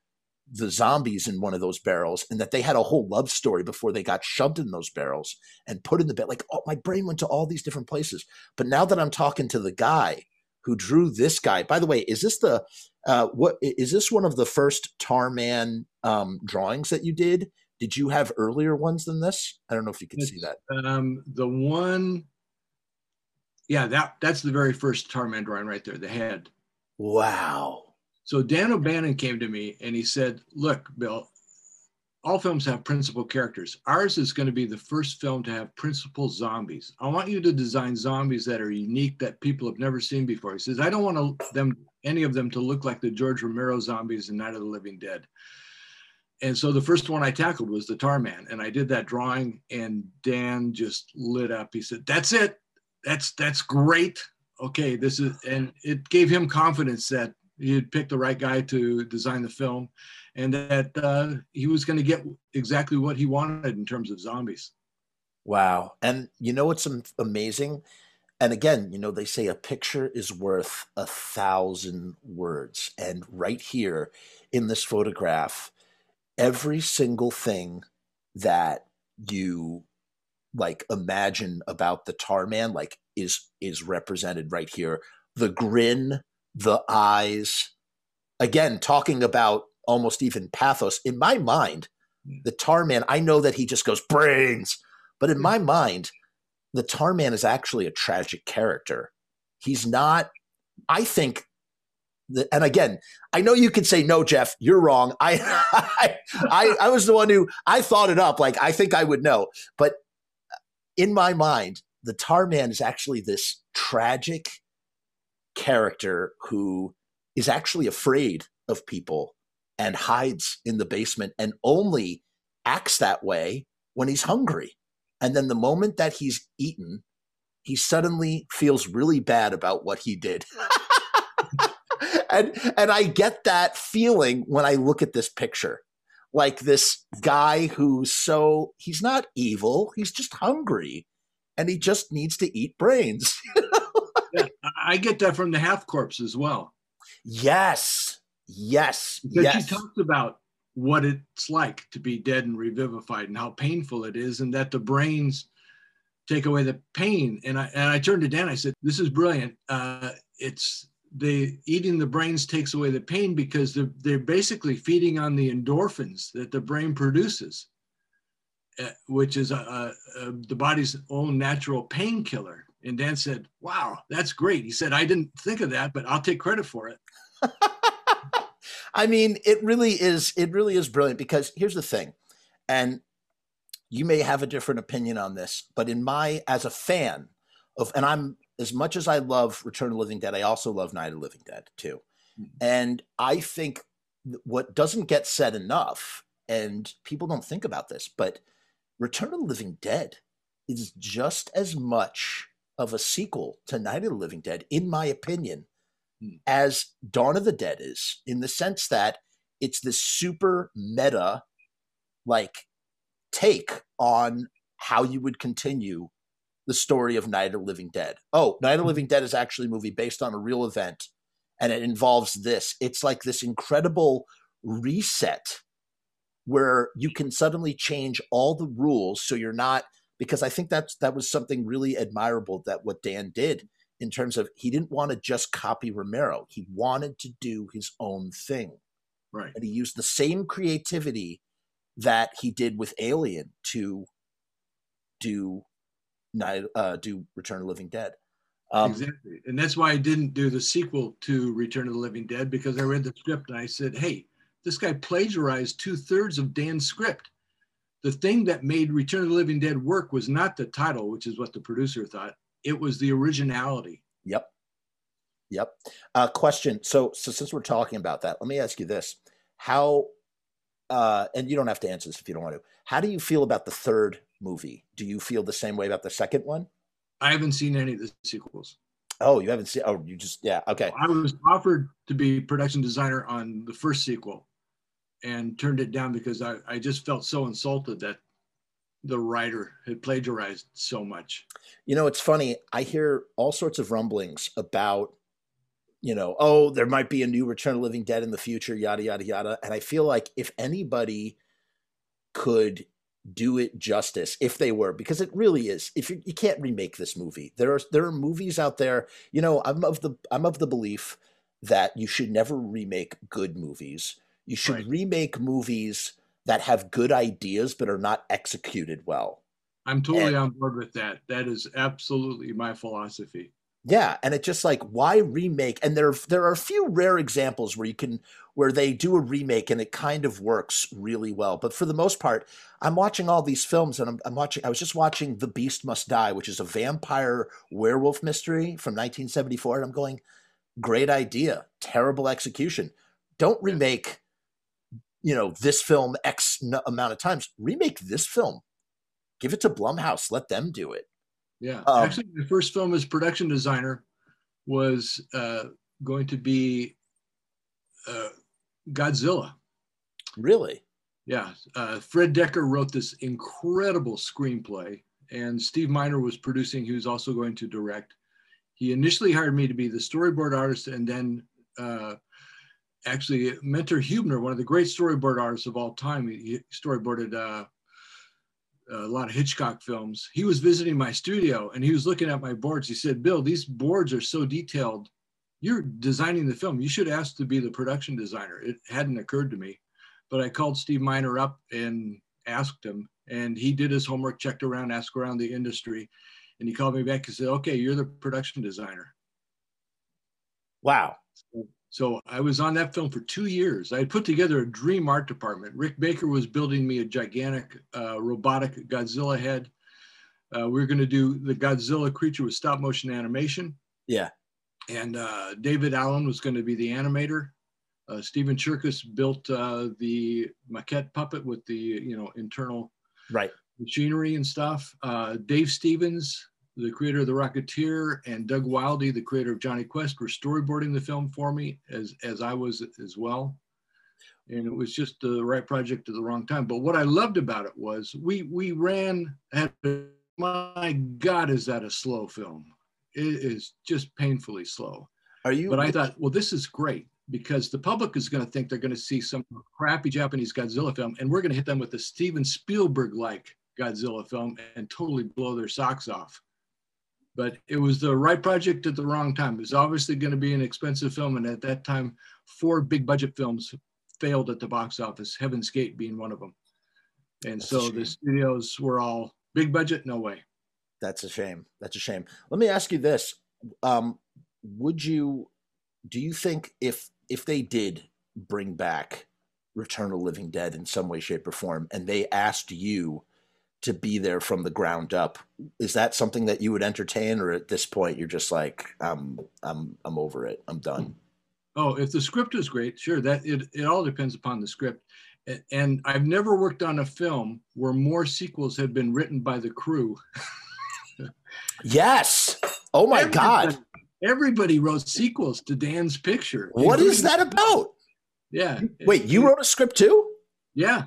the zombies in one of those barrels and that they had a whole love story before they got shoved in those barrels and put in the bed. Like oh my brain went to all these different places. But now that i'm talking to the guy who drew this guy by the way is this the uh what is this one of the first tar man um drawings that you did? Did you have earlier ones than this? I don't know if you can see that. Um, the one, yeah, that that's the very first Tarman drawing right there, the head. wow So Dan O'Bannon came to me and he said, "Look, Bill, all films have principal characters. Ours is going to be the first film to have principal zombies. I want you to design zombies that are unique that people have never seen before." He says, "I don't want them any of them to look like the George Romero zombies in Night of the Living Dead." And so the first one I tackled was the Tar Man, and I did that drawing, and Dan just lit up. He said, "That's it. That's that's great. okay, this is, and it gave him confidence that he had picked the right guy to design the film, and that uh, he was going to get exactly what he wanted in terms of zombies. Wow. And you know what's amazing? And again, you know, they say a picture is worth a thousand words. And right here in this photograph, every single thing that you like imagine about the tar man like is is represented right here the grin the eyes. Again talking about almost even pathos in my mind hmm. the tar man i know that he just goes brains but in hmm. my mind the tar man is actually a tragic character. He's not i think that, and again i know you could say no jeff you're wrong. I, I i i was the one who i thought it up like i think i would know but in my mind the tar man is actually this tragic character who is actually afraid of people and hides in the basement and only acts that way when he's hungry. And then the moment that he's eaten, he suddenly feels really bad about what he did. and and I get that feeling when I look at this picture. Like this guy who's so he's not evil, he's just hungry and he just needs to eat brains. I get that from the half corpse as well. Yes. Yes. Because yes. she talks about what it's like to be dead and revivified and how painful it is, and that the brains take away the pain. And I and I turned to Dan. I said, "This is brilliant. Uh, it's the eating the brains takes away the pain because they're they're basically feeding on the endorphins that the brain produces, uh, which is a, a, the body's own natural painkiller." And Dan said, "Wow, that's great." He said, "I didn't think of that, but I'll take credit for it." I mean, it really is. It really is brilliant because here's the thing, and you may have a different opinion on this, but in my as a fan of, and I'm as much as I love Return of the Living Dead, I also love Night of the Living Dead too, mm-hmm. and I think what doesn't get said enough, and people don't think about this, but Return of the Living Dead is just as much of a sequel to Night of the Living Dead, in my opinion, Hmm. as Dawn of the Dead is, in the sense that it's this super meta like take on how you would continue the story of Night of the Living Dead. Oh, Night of the hmm. Living Dead is actually a movie based on a real event and it involves this. It's like this incredible reset where you can suddenly change all the rules so you're not because I think that's that was something really admirable that what Dan did in terms of he didn't want to just copy Romero. He wanted to do his own thing. Right. And he used the same creativity that he did with Alien to do night uh, do Return of the Living Dead. Um, exactly. And that's why I didn't do the sequel to Return of the Living Dead because I read the script and I said, hey, this guy plagiarized two thirds of Dan's script. The thing that made Return of the Living Dead work was not the title, which is what the producer thought it was the originality. Yep. Yep. Uh, question. So, so since we're talking about that, let me ask you this: How, uh, and you don't have to answer this if you don't want to. How do you feel about the third movie? Do you feel the same way about the second one? I haven't seen any of the sequels. Oh, you haven't seen? Oh, you just yeah. Okay. I was offered to be production designer on the first sequel, and turned it down because I, I just felt so insulted that the writer had plagiarized so much. You know, it's funny. I hear all sorts of rumblings about, you know, oh, there might be a new Return of Living Dead in the future, yada yada yada. And I feel like if anybody could do it justice, if they were, because it really is. If you, you can't remake this movie, there are there are movies out there. You know, I'm of the I'm of the belief that you should never remake good movies. You should right. remake movies that have good ideas but are not executed well. I'm totally and, on board with that. That is absolutely my philosophy. Yeah, and it's just like why remake? And there there are a few rare examples where you can where they do a remake and it kind of works really well. But for the most part, I'm watching all these films and I'm, I'm watching. I was just watching The Beast Must Die, which is a vampire werewolf mystery from 1974, and I'm going, great idea, terrible execution. Don't remake you know this film X amount of times. Remake this film, give it to Blumhouse, let them do it. Yeah, um, actually, my first film as production designer was uh, going to be uh, Godzilla. Really? Yeah, uh, Fred Dekker wrote this incredible screenplay, and Steve Miner was producing. He was also going to direct. He initially hired me to be the storyboard artist, and then uh, actually Mentor Huebner, one of the great storyboard artists of all time, he storyboarded uh, a lot of Hitchcock films. He was visiting my studio, and he was looking at my boards. He said, "Bill, these boards are so detailed. You're designing the film. You should ask to be the production designer." It hadn't occurred to me but I called Steve Miner up and asked him, and he did his homework, checked around, asked around the industry, and he called me back and said, "Okay, you're the production designer." Wow. So I was on that film for two years. I had put together a dream art department. Rick Baker was building me a gigantic uh, robotic Godzilla head. Uh, we were going to do the Godzilla creature with stop motion animation. Yeah. And uh, David Allen was going to be the animator. Uh, Stephen Czerkas built uh, the maquette puppet with the you know internal right machinery and stuff. Uh, Dave Stevens, the creator of The Rocketeer, and Doug Wildey, the creator of Jonny Quest, were storyboarding the film for me as as I was as well. And it was just the right project at the wrong time. But what I loved about it was we we ran at my God, is that a slow film? It is just painfully slow. Are you? But I thought, well, this is great because the public is going to think they're going to see some crappy Japanese Godzilla film, and we're going to hit them with a Steven Spielberg like Godzilla film and totally blow their socks off. But it was the right project at the wrong time. It was obviously going to be an expensive film, and at that time, four big budget films failed at the box office, Heaven's Gate being one of them. And That's so the studios were all big budget, no way. That's a shame. That's a shame. Let me ask you this: um, Would you? Do you think if if they did bring back Return of Living Dead in some way, shape, or form, and they asked you to be there from the ground up, is that something that you would entertain, or at this point you're just like, I'm, I'm, I'm over it, I'm done? Oh, if the script is great, sure. That it, it all depends upon the script. And I've never worked on a film where more sequels have been written by the crew. yes. Oh my God everybody wrote sequels to Dan's picture. What is that about? Yeah. Wait, you wrote a script too? Yeah.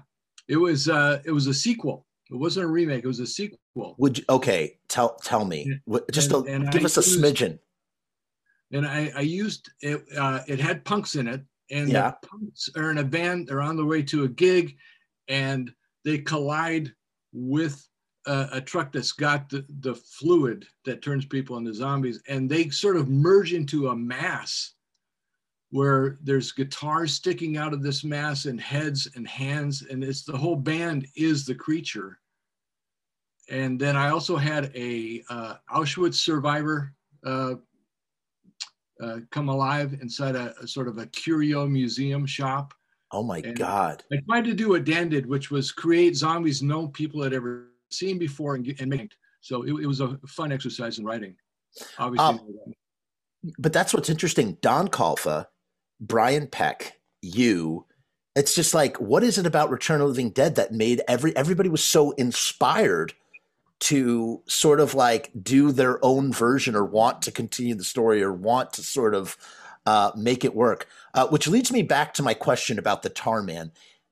It was uh it was a sequel. It wasn't a remake, it was a sequel. Would you, okay, tell tell me. Just and, a, and give I us a used, smidgen. And I, I used it uh it had punks in it and yeah. the punks are in a band, they're on the way to a gig and they collide with a, a, truck that's got the, the fluid that turns people into zombies, and they sort of merge into a mass where there's guitars sticking out of this mass and heads and hands, and it's the whole band is the creature. And then I also had a uh, Auschwitz survivor uh, uh, come alive inside a, a, sort of a curio museum shop. Oh my and God. I tried to do what Dan did, which was create zombies no people had ever seen before and, and make. So it, it, was a fun exercise in writing. Obviously. Um, but that's what's interesting. Don Calfa, Brian Peck, you. It's just like, what is it about Return of the Living Dead that made every everybody was so inspired to sort of like do their own version or want to continue the story or want to sort of uh, make it work. Uh, which leads me back to my question about the Tar Man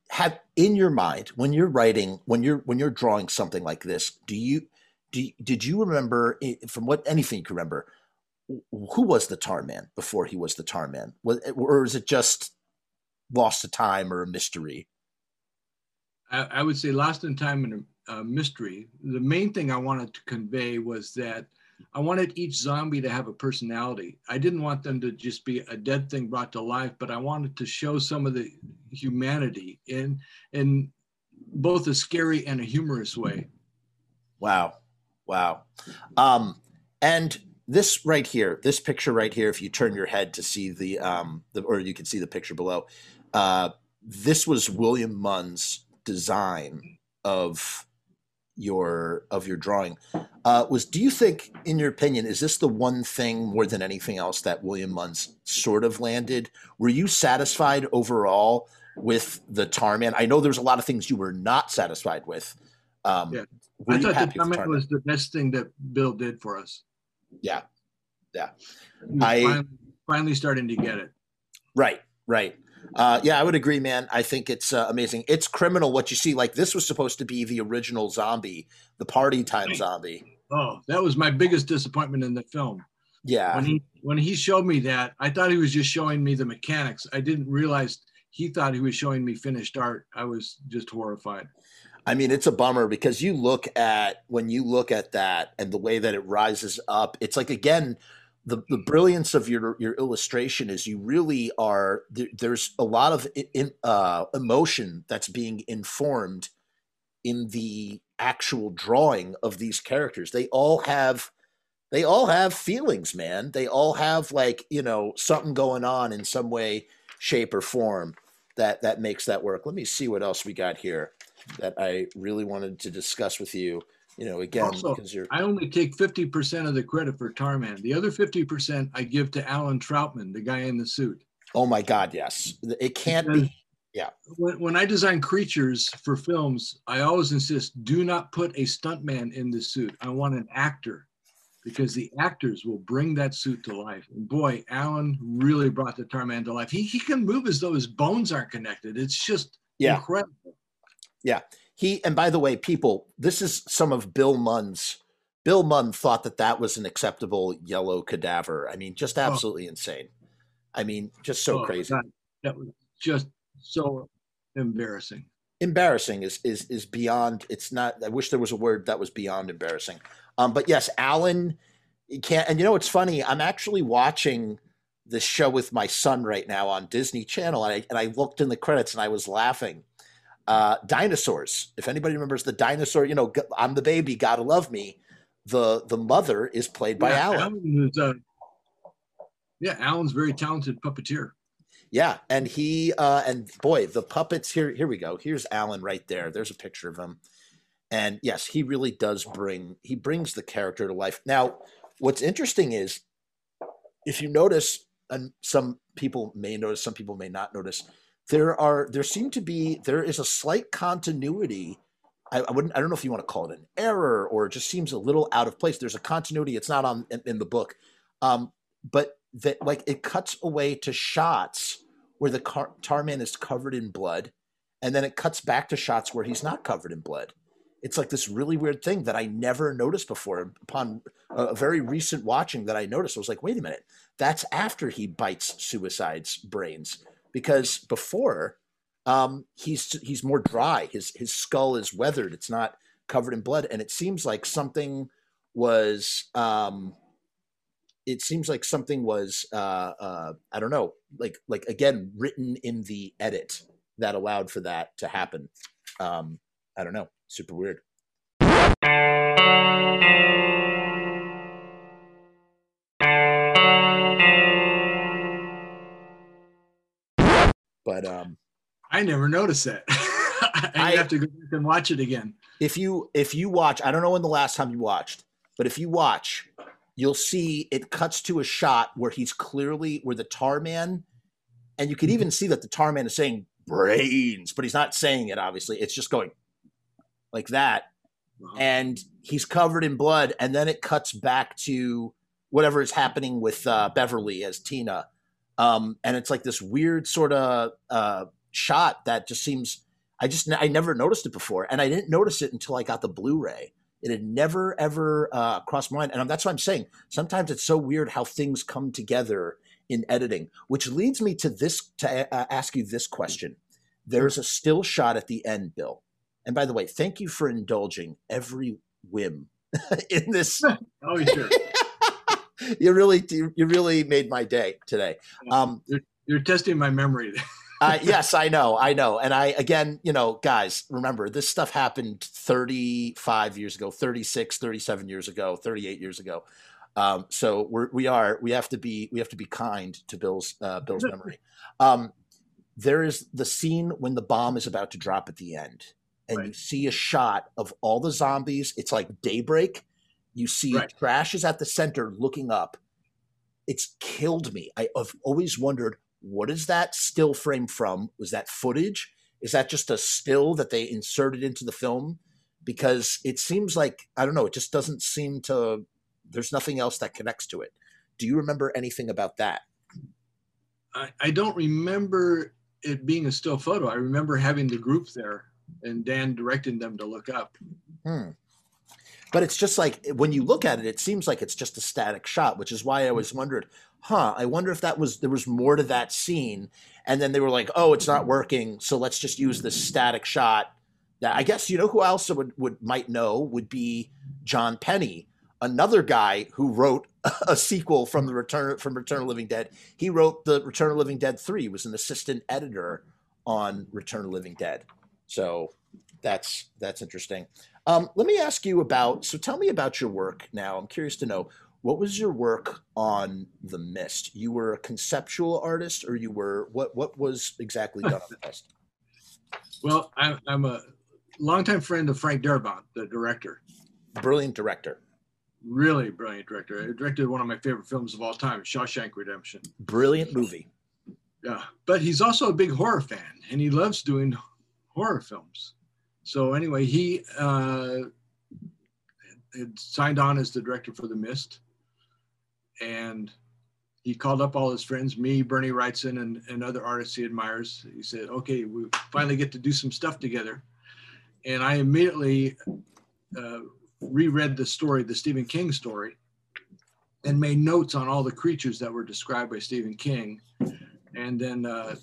have in your mind when you're writing when you're when you're drawing something like this do you do did you remember from what anything you can remember who was the tar man before he was the tar man or is it just lost to time or a mystery I, I would say lost in time and a mystery the main thing i wanted to convey was that I wanted each zombie to have a personality. I didn't want them to just be a dead thing brought to life, but I wanted to show some of the humanity in in both a scary and a humorous way. Wow. Wow. Um, and this right here, this picture right here, if you turn your head to see the, um, the or you can see the picture below, uh, this was William Munn's design of your of your drawing uh, was do you think in your opinion is this the one thing more than anything else that william munns sort of landed were you satisfied overall with the tarman i know there's a lot of things you were not satisfied with um, yeah. i thought the tarman was the best thing that bill did for us yeah Yeah. I- finally, finally starting to get it. Right, right. Uh, yeah, I would agree, man. I think it's uh, amazing. It's criminal what you see. Like this was supposed to be the original zombie, the party time zombie. Oh, that was my biggest disappointment in the film. Yeah, When he when he showed me that, I thought he was just showing me the mechanics. I didn't realize he thought he was showing me finished art. I was just horrified. I mean, it's a bummer because you look at when you look at that and the way that it rises up. It's like again, the the brilliance of your your illustration is you really are there, there's a lot of in, uh, emotion that's being informed in the actual drawing of these characters. They all have they all have feelings, man. They all have like you know something going on in some way, shape, or form that that makes that work. Let me see what else we got here that I really wanted to discuss with you. You know, again, Also, because you're I only take 50% of the credit for Tarman. The other 50% I give to Alan Trautman, the guy in the suit. oh my god, yes, it can't be. When, when I design creatures for films, I always insist do not put a stuntman in the suit. I want an actor because the actors will bring that suit to life. And boy, Alan really brought the Tarman to life. He, he can move as though his bones aren't connected. It's just incredible. Yeah. incredible. He and by the way, people, this is some of Bill Munn's. Bill Munns thought that that was an acceptable yellow cadaver. I mean, just absolutely insane. I mean, just so Oh, crazy. God, that was just so embarrassing. embarrassing is is is beyond it's not i wish there was a word that was beyond embarrassing um but yes alan you can't and you know it's funny i'm actually watching this show with my son right now on disney channel and i, and I looked in the credits and i was laughing uh dinosaurs if anybody remembers the dinosaur you know I'm the baby gotta love me the the mother is played by Yeah, alan is, uh, yeah, Alan's very talented puppeteer. Yeah, and he uh and boy, the puppets here here we go. Here's Alan right there. There's a picture of him. And yes, he really does bring he brings the character to life. Now, what's interesting is if you notice and some people may notice, some people may not notice, there are there seem to be there is a slight continuity. I, I wouldn't I don't know if you want to call it an error or it just seems a little out of place. There's a continuity. It's not on in, in the book. Um, but that like it cuts away to shots where the tar, man is covered in blood and then it cuts back to shots where he's not covered in blood it's like this really weird thing that i never noticed before upon a very recent watching that i noticed i was like wait a minute that's after he bites suicide's brains because before um, he's he's more dry his his skull is weathered it's not covered in blood and it seems like something was um, it seems like something was uh, uh, I don't know, like like again written in the edit that allowed for that to happen. Um, I don't know, super weird. But um, I never noticed that. I I- have to go back and watch it again. if you if you watch, I don't know when the last time you watched, but if you watch, you'll see it cuts to a shot where he's clearly where the tar man, and you can even see that the tar man is saying brains, but he's not saying it. Obviously, it's just going like that, and he's covered in blood, and then it cuts back to whatever is happening with uh, Beverly as Tina, um, and it's like this weird sort of uh, shot that just seems. I just I never noticed it before, and I didn't notice it until I got the Blu-ray. It had never ever uh, crossed my mind, and that's what I'm saying. Sometimes it's so weird how things come together in editing, which leads me to this to uh, ask you this question. There's a still shot at the end, Bill. And by the way, thank you for indulging every whim in this. Oh, sure. you really you really made my day today. Um, You're testing my memory. uh, yes, I know, I know. And I, again, you know, guys, remember this stuff happened 35 years ago, 36, 37 years ago, 38 years ago. Um, so we're, we are, we have to be, we have to be kind to Bill's, uh, Bill's memory. Um, there is the scene when the bomb is about to drop at the end and you see a shot of all the zombies. It's like daybreak. You see Right. Trash is at the center looking up. It's killed me. I, I've always wondered what is that still frame from? Was that footage? Is that just a still that they inserted into the film? Because it seems like I don't know. It just doesn't seem to. There's nothing else that connects to it. Do you remember anything about that? I, I don't remember it being a still photo. I remember having the group there and Dan directing them to look up. Hmm. But it's just like when you look at it, it seems like it's just a static shot, which is why I always wondered, huh? I wonder if that was there was more to that scene, and then they were like, oh, it's not working, so let's just use this static shot. That I guess you know who else would would might know would be John Penney, another guy who wrote a sequel from the Return from Return of Living Dead. He wrote the Return of Living Dead three. He was an assistant editor on Return of Living Dead. So that's that's interesting. Um, let me ask you about. So tell me about your work now. I'm curious to know what was your work on the Mist. You were a conceptual artist, or you were what? What was exactly done on the Mist? Well, I'm, I'm a longtime friend of Frank Darabont, the director. Brilliant director. Really brilliant director. He directed one of my favorite films of all time, Shawshank Redemption. Brilliant movie. Yeah, but he's also a big horror fan, and he loves doing horror films. So anyway, he uh, signed on as the director for The Mist, and he called up all his friends, me, Bernie Wrightson, and, and other artists he admires. He said, "Okay, we finally get to do some stuff together," and I immediately uh, reread the story, the Stephen King story, and made notes on all the creatures that were described by Stephen King, and then uh,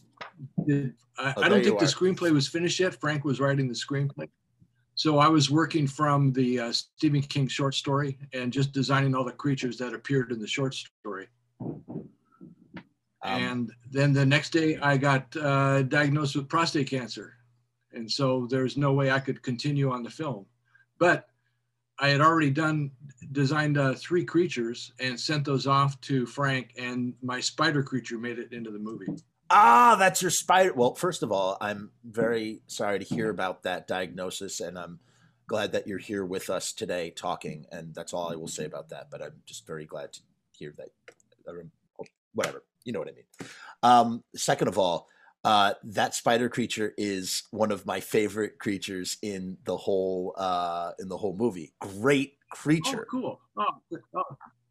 did, I, Oh, I don't think the screenplay was finished yet. Frank was writing the screenplay. So I was working from the uh, Stephen King short story and just designing all the creatures that appeared in the short story. Um, and then the next day I got uh, diagnosed with prostate cancer. And so there's no way I could continue on the film. But I had already done, designed uh, three creatures and sent those off to Frank, and my spider creature made it into the movie. Ah, that's your spider. Well, first of all, I'm very sorry to hear about that diagnosis, and I'm glad that you're here with us today talking. And that's all I will say about that. But I'm just very glad to hear that. Whatever, you know what I mean. Um, second of all, uh, that spider creature is one of my favorite creatures in the whole uh, in the whole movie. Great Oh, creature cool. Oh, oh,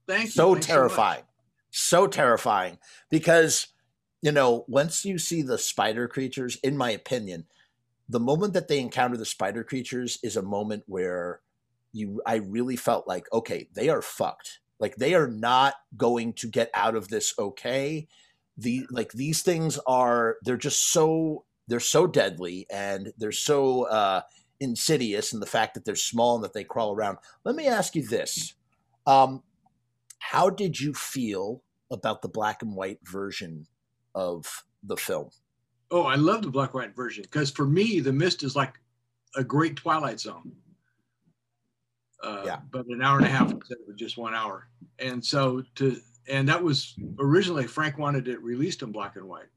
thank you. so terrifying so terrifying because you know once you see the spider creatures in my opinion the moment that they encounter the spider creatures is a moment where you i really felt like okay they are fucked. Like they are not going to get out of this okay. The like these things are they're just so they're so deadly and they're so uh insidious in the fact that they're small and that they crawl around. Let me ask you this. Um how did you feel about the black and white version of the film? Oh, I love the black and white version because for me, The Mist is like a great Twilight Zone. Uh, Yeah. But an hour and a half instead of just one hour. And so to, and that was originally Frank wanted it released in black and white.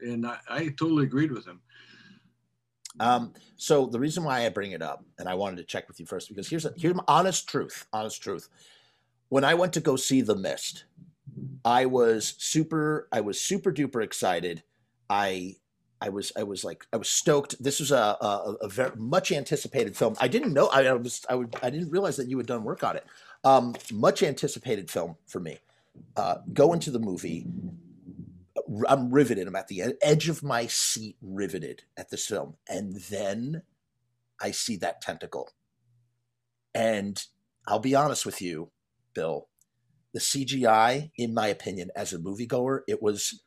And I, I totally agreed with him. Um, so the reason why I bring it up, and I wanted to check with you first, because here's a, here's my honest truth, honest truth. When I went to go see The Mist, I was super, I was super duper excited. I, I was, I was like, I was stoked. This was a, a, a very much anticipated film. I didn't know, I, I was, I would, I didn't realize that you had done work on it. Um, much anticipated film for me. Uh, go into the movie. I'm riveted. I'm at the edge of my seat, riveted at this film. And then I see that tentacle. And I'll be honest with you, Bill, the CGI, in my opinion, as a moviegoer, it was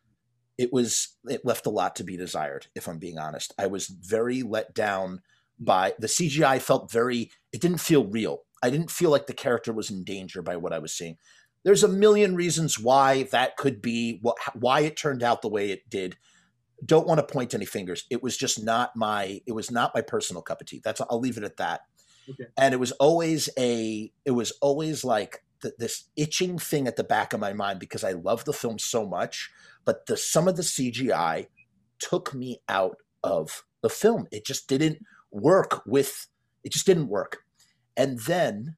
it was it left a lot to be desired, if I'm being honest. I was very let down by the CGI felt very it didn't feel real. I didn't feel like the character was in danger by what I was seeing there's a million reasons why that could be wh- why it turned out the way it did don't want to point any fingers it was just not my it was not my personal cup of tea that's i'll leave it at that Okay. and it was always a it was always like th- this itching thing at the back of my mind because i love the film so much but the some of the cgi took me out of the film it just didn't work with it just didn't work and then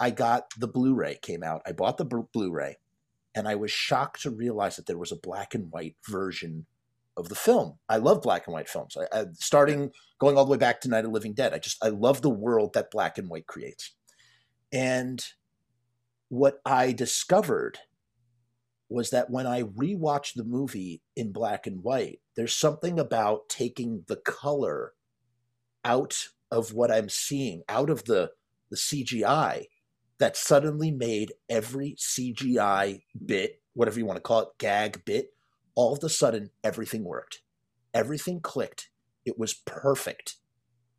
I got the Blu-ray came out. I bought the Blu- Blu-ray, and I was shocked to realize that there was a black and white version of the film. I love black and white films. I, I, starting going all the way back to Night of Living Dead. I just I love the world that black and white creates. And what I discovered was that when I rewatched the movie in black and white, there's something about taking the color out of what I'm seeing, out of the the CGI, that suddenly made every CGI bit, whatever you want to call it, gag bit, all of a sudden everything worked. Everything clicked. It was perfect.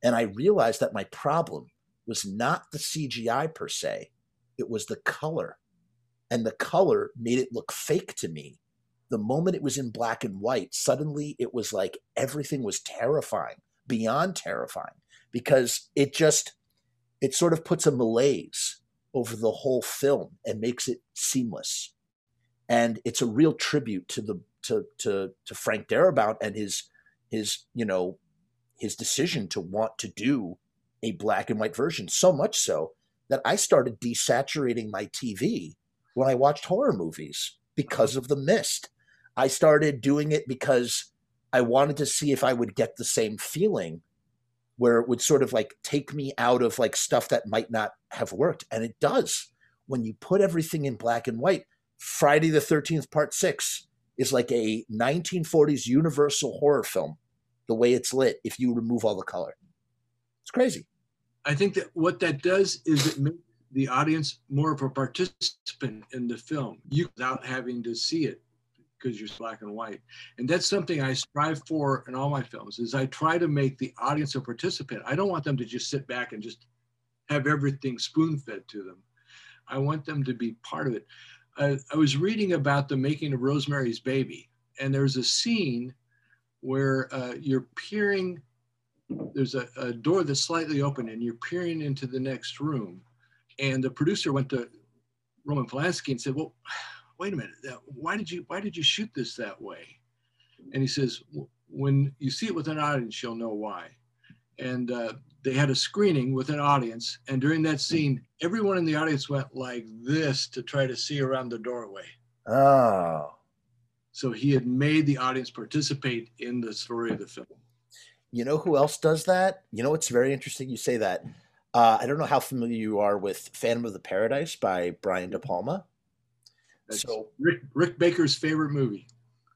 And I realized that my problem was not the CGI per se, it was the color. And the color made it look fake to me. The moment it was in black and white, suddenly it was like everything was terrifying, beyond terrifying, because it just, it sort of puts a malaise over the whole film and makes it seamless. And it's a real tribute to the to to to Frank Darabont and his his you know his decision to want to do a black and white version. So much so that I started desaturating my TV when I watched horror movies because of the mist. I started doing it because I wanted to see if I would get the same feeling where it would sort of like take me out of like stuff that might not have worked. And it does. When you put everything in black and white, Friday the 13th, part six is like a 1940s universal horror film, the way it's lit, if you remove all the color. It's crazy. I think that what that does is it makes the audience more of a participant in the film you without having to see it because you're black and white. And that's something i strive for in all my films is i try to make the audience a participant. I don't want them to just sit back and just have everything spoon fed to them. I want them to be part of it. Uh, i was reading about the making of rosemary's baby and there's a scene where uh, you're peering there's a, a door that's slightly open and you're peering into the next room and the producer went to roman polanski and said well wait a minute, why did you why did you shoot this that way? And he says, when you see it with an audience, you'll know why. And uh, they had a screening with an audience, and during that scene, everyone in the audience went like this to try to see around the doorway. Oh. So he had made the audience participate in the story of the film. You know who else does that? You know, it's very interesting you say that. Uh, I don't know how familiar you are with Phantom of the Paradise by Brian De Palma. That's so Rick Rick Baker's favorite movie.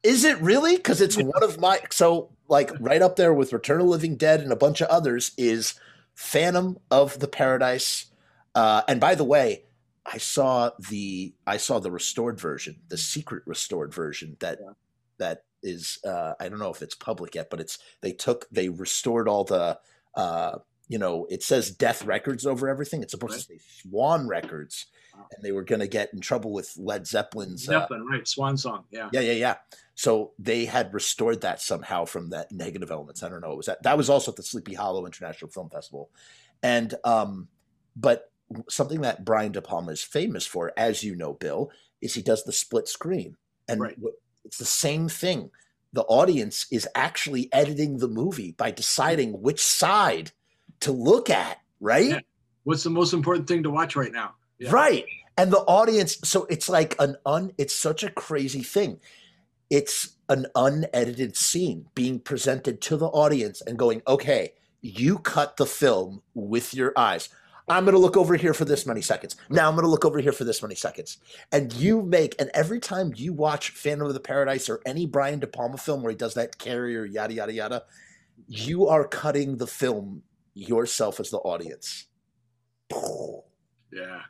Is it really? Because it's one of my so like right up there with Return of Living Dead and a bunch of others is Phantom of the Paradise. Uh, and by the way, I saw the I saw the restored version, the secret restored version that yeah. that is uh, I don't know if it's public yet, but it's they took they restored all the uh, you know it says Death Records over everything. It's supposed right. to say Swan Records, and they were going to get in trouble with Led Zeppelin's uh, Zeppelin, uh, right? Swan song, yeah, yeah, yeah, yeah. So they had restored that somehow from that negative elements. I don't know. It was that that was also at the Sleepy Hollow International Film Festival, and um, but something that Brian De Palma is famous for, as you know, Bill, is he does the split screen, and right. It's the same thing. The audience is actually editing the movie by deciding which side to look at, right? Yeah. What's the most important thing to watch right now? Yeah. Right. And the audience, so it's like an un, it's such a crazy thing. It's an unedited scene being presented to the audience and going, okay, you cut the film with your eyes. I'm going to look over here for this many seconds. Now I'm going to look over here for this many seconds. And you make, and every time you watch Phantom of the Paradise or any Brian De Palma film where he does that carrier, yada, yada, yada, you are cutting the film yourself as the audience. Yeah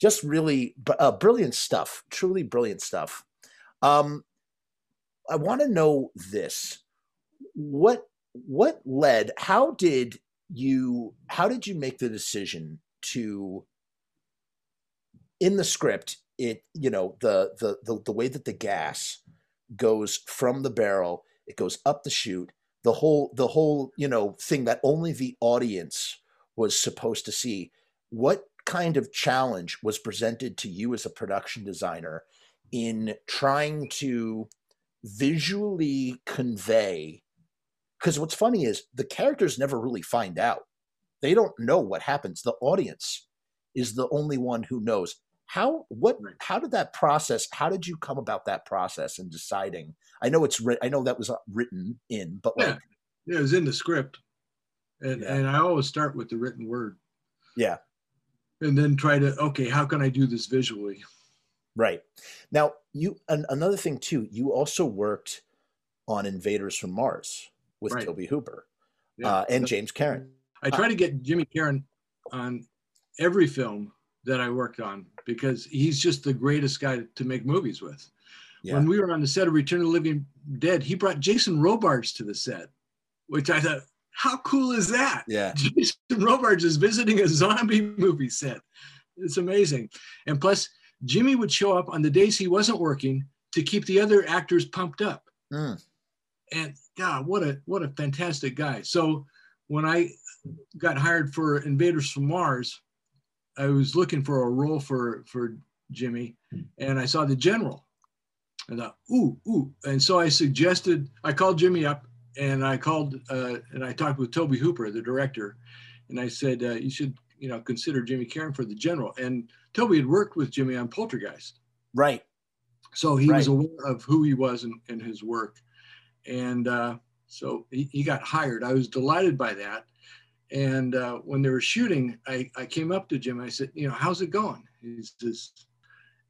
just really uh, brilliant stuff. Truly brilliant stuff. Um, I want to know this: what what led? How did you? How did you make the decision to? In the script, it you know the the the, the way that the gas goes from the barrel, it goes up the chute. The whole the whole you know thing that only the audience was supposed to see. What kind of challenge was presented to you as a production designer in trying to visually convey because what's funny is the characters never really find out. They don't know what happens. The audience is the only one who knows. How what how did that process how did you come about that process and deciding? I know it's i know that was uh, written in but yeah. like yeah it was in the script. And yeah. and i always start with the written word. Yeah. And then try to okay how can i do this visually? Right. Now, you an, another thing too, you also worked on Invaders from Mars with Right. Tobe Hooper Yeah. uh, and James Karen. I try to get Jimmy Karen on every film that I worked on because he's just the greatest guy to make movies with. Yeah. When we were on the set of Return of the Living Dead, he brought Jason Robards to the set, which I thought, how cool is that? Yeah. Jason Robards is visiting a zombie movie set. It's amazing. And plus, Jimmy would show up on the days he wasn't working to keep the other actors pumped up. Mm. And God, what a what a fantastic guy. So when I got hired for Invaders from Mars, I was looking for a role for for Jimmy, and I saw the general. I thought, ooh, ooh. And so I suggested, I called Jimmy up and I called uh, and I talked with Tobe Hooper, the director, and I said, uh, you should, you know, consider Jimmy Karen for the general. And Tobe had worked with Jimmy on Poltergeist. Right. So he was aware of who he was in, in his work. And uh, so he, he got hired. I was delighted by that. And uh, when they were shooting, I, I came up to Jim. I said, you know, how's it going? He says,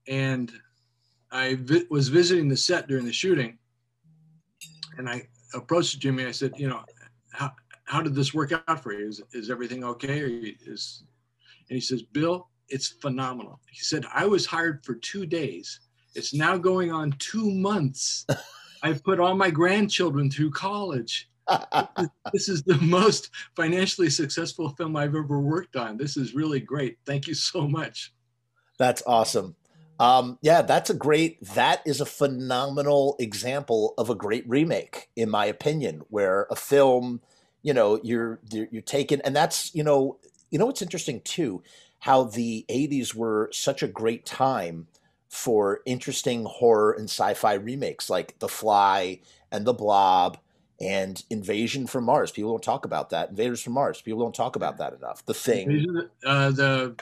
and I vi- was visiting the set during the shooting. And I approached Jimmy. I said, you know, how, how did this work out for you? Is, is everything okay? Or is, and he says, Bill, it's phenomenal. He said, I was hired for two days. It's now going on two months. I've put all my grandchildren through college. This is the most financially successful film I've ever worked on. This is really great. Thank you so much. That's awesome. Um, yeah, that's a great. That is a phenomenal example of a great remake, in my opinion, where a film, you know, you're you're, you're and that's you know, you know, what's interesting too, how the '80s were such a great time for interesting horror and sci-fi remakes, like The Fly and The Blob and Invasion from Mars. People don't talk about that. Invaders from Mars. People don't talk about that enough. The Thing. Uh, the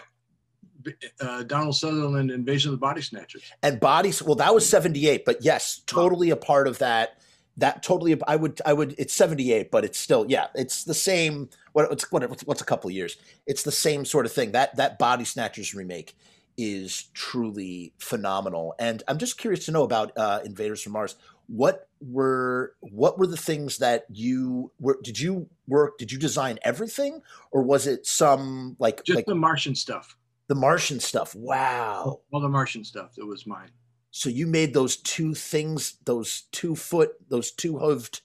uh, Donald Sutherland Invasion of the Body Snatchers. and bodies well that was 78 but yes totally a part of that that totally i would i would it's 78 but it's still yeah it's the same what what's what, what's- what's a couple years it's the same sort of thing that that body snatchers remake is truly phenomenal and i'm just curious to know about uh invaders from mars what were what were the things that you were did you work did you design everything or was it some like Just like the Martian stuff. the martian stuff wow All the Martian stuff that was mine. So you made those two things, those two foot, those two hooved,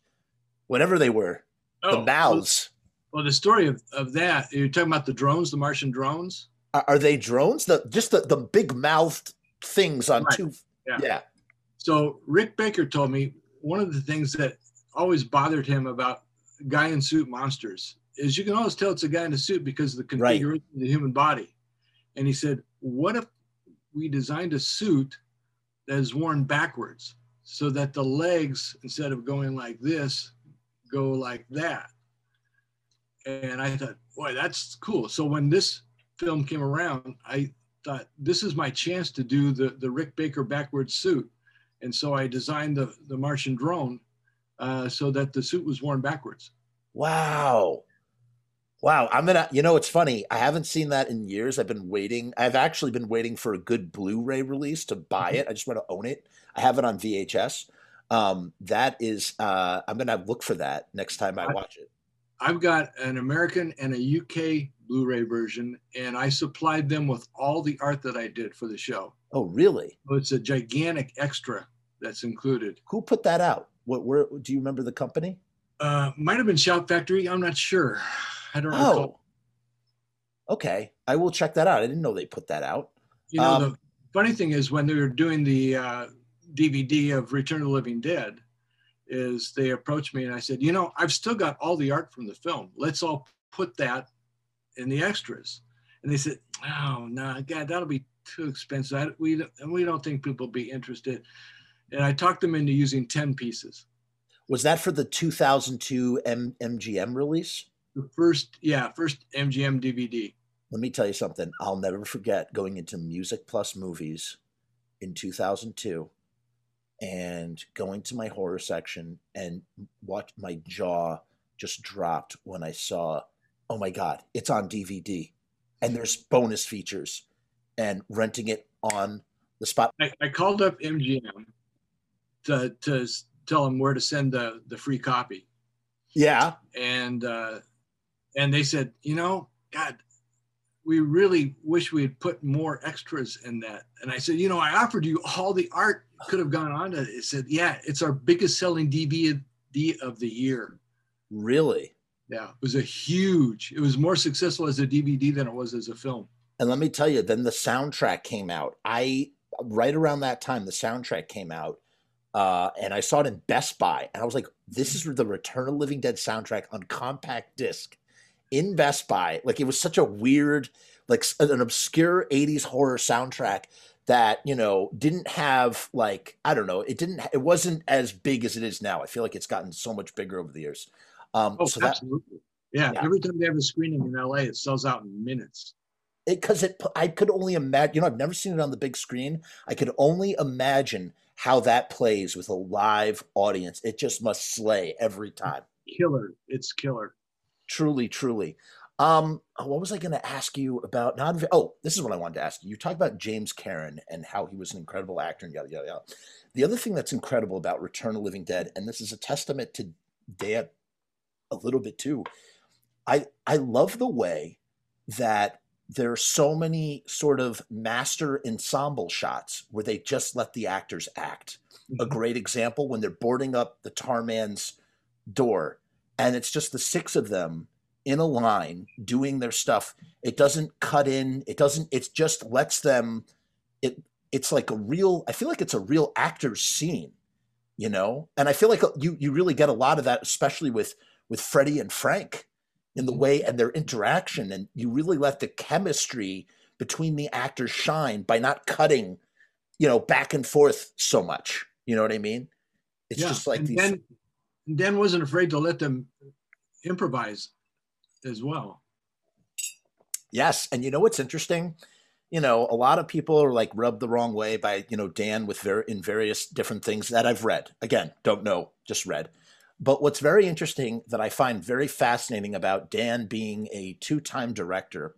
whatever they were, the Oh, mouths. Well, the story of, of that, you're talking about the drones, the Martian drones. Are, are they drones? The just the, the big mouthed things on Right. two. Yeah. yeah. So Rick Baker told me one of the things that always bothered him about guy in suit monsters is you can always tell it's a guy in a suit because of the Right. configuration of the human body. And he said, what if we designed a suit that is worn backwards so that the legs, instead of going like this, go like that? And I thought, boy, that's cool. So when this film came around, I thought this is my chance to do the, the Rick Baker backwards suit. And so I designed the, the Martian drone uh, so that the suit was worn backwards. Wow. Wow. I'm gonna. You know, it's funny. I haven't seen that in years. I've been waiting. I've actually been waiting for a good Blu-ray release to buy Mhm. it. I just want to own it. I have it on VHS. Um, that is. Uh, I'm gonna look for that next time I- watch it. I've got an American and a UK Blu ray version, and I supplied them with all the art that I did for the show. Oh, really? So it's a gigantic extra that's included. Who put that out? What? Where? Do you remember the company? Uh, might have been Shout Factory. I'm not sure. I don't Oh, recall. okay. I will check that out. I didn't know they put that out. You know, Um, the funny thing is when they were doing the uh, DVD of Return of the Living Dead, is they approached me and I said, you know, I've still got all the art from the film. Let's all put that in the extras. And they said, oh no, God, that'll be too expensive. I, we we don't think people will be interested. And I talked them into using ten pieces. Was that for the 2002 M- MGM release? The first, yeah, first MGM DVD. Let me tell you something. I'll never forget going into Music Plus Movies in 2002 and going to my horror section and what my jaw just dropped when I saw, oh my God, it's on DVD and there's bonus features and renting it on the spot. I, I called up MGM to to tell them where to send the the free copy, Yeah. and uh, and they said, you know, God, we really wish we had put more extras in that. And I said, you know, I offered you all the art could have gone on to it. It said, yeah, it's our biggest selling DVD of the year. Really. Yeah, it was a huge. It was more successful as a DVD than it was as a film. And let me tell you, then the soundtrack came out. I right around that time, the soundtrack came out, uh, and I saw it in Best Buy, and I was like, "This is the Return of Living Dead soundtrack on compact disc in Best Buy." Like it was such a weird, like an obscure '80s horror soundtrack that you know didn't have like I don't know, it didn't, it wasn't as big as it is now. I feel like it's gotten so much bigger over the years. Um, Oh, so that absolutely. Yeah, Yeah. every time they have a screening in LA, it sells out in minutes. because it, I could only imagine. You know, I've never seen it on the big screen. I could only imagine how that plays with a live audience. It just must slay every time. Killer. It's killer. Truly, truly. Um, what was I going to ask you about? Not oh, this is what I wanted to ask you. You talked about James Karen and how he was an incredible actor and yada yada yada. The other thing that's incredible about Return of Living Dead, and this is a testament to Dan a little bit too. I I love the way that there are so many sort of master ensemble shots where they just let the actors act. A Mhm. great example when they're boarding up the tar man's door and it's just the six of them in a line doing their stuff. It doesn't cut in, it doesn't it just lets them it it's like a real I feel like it's a real actor's scene, you know? And I feel like uh, you you really get a lot of that especially with with Freddie and Frank in the mm-hmm. way and their interaction and you really let the chemistry between the actors shine by not cutting you know back and forth so much you know what i mean it's yeah. just like and these Dan, Dan wasn't afraid to let them improvise as well. yes and you know what's interesting? You know a lot of people are like rubbed the wrong way by you know dan with ver- in various different things that i've read. Again don't know just read. But what's very interesting that i find very fascinating about dan being a two-time director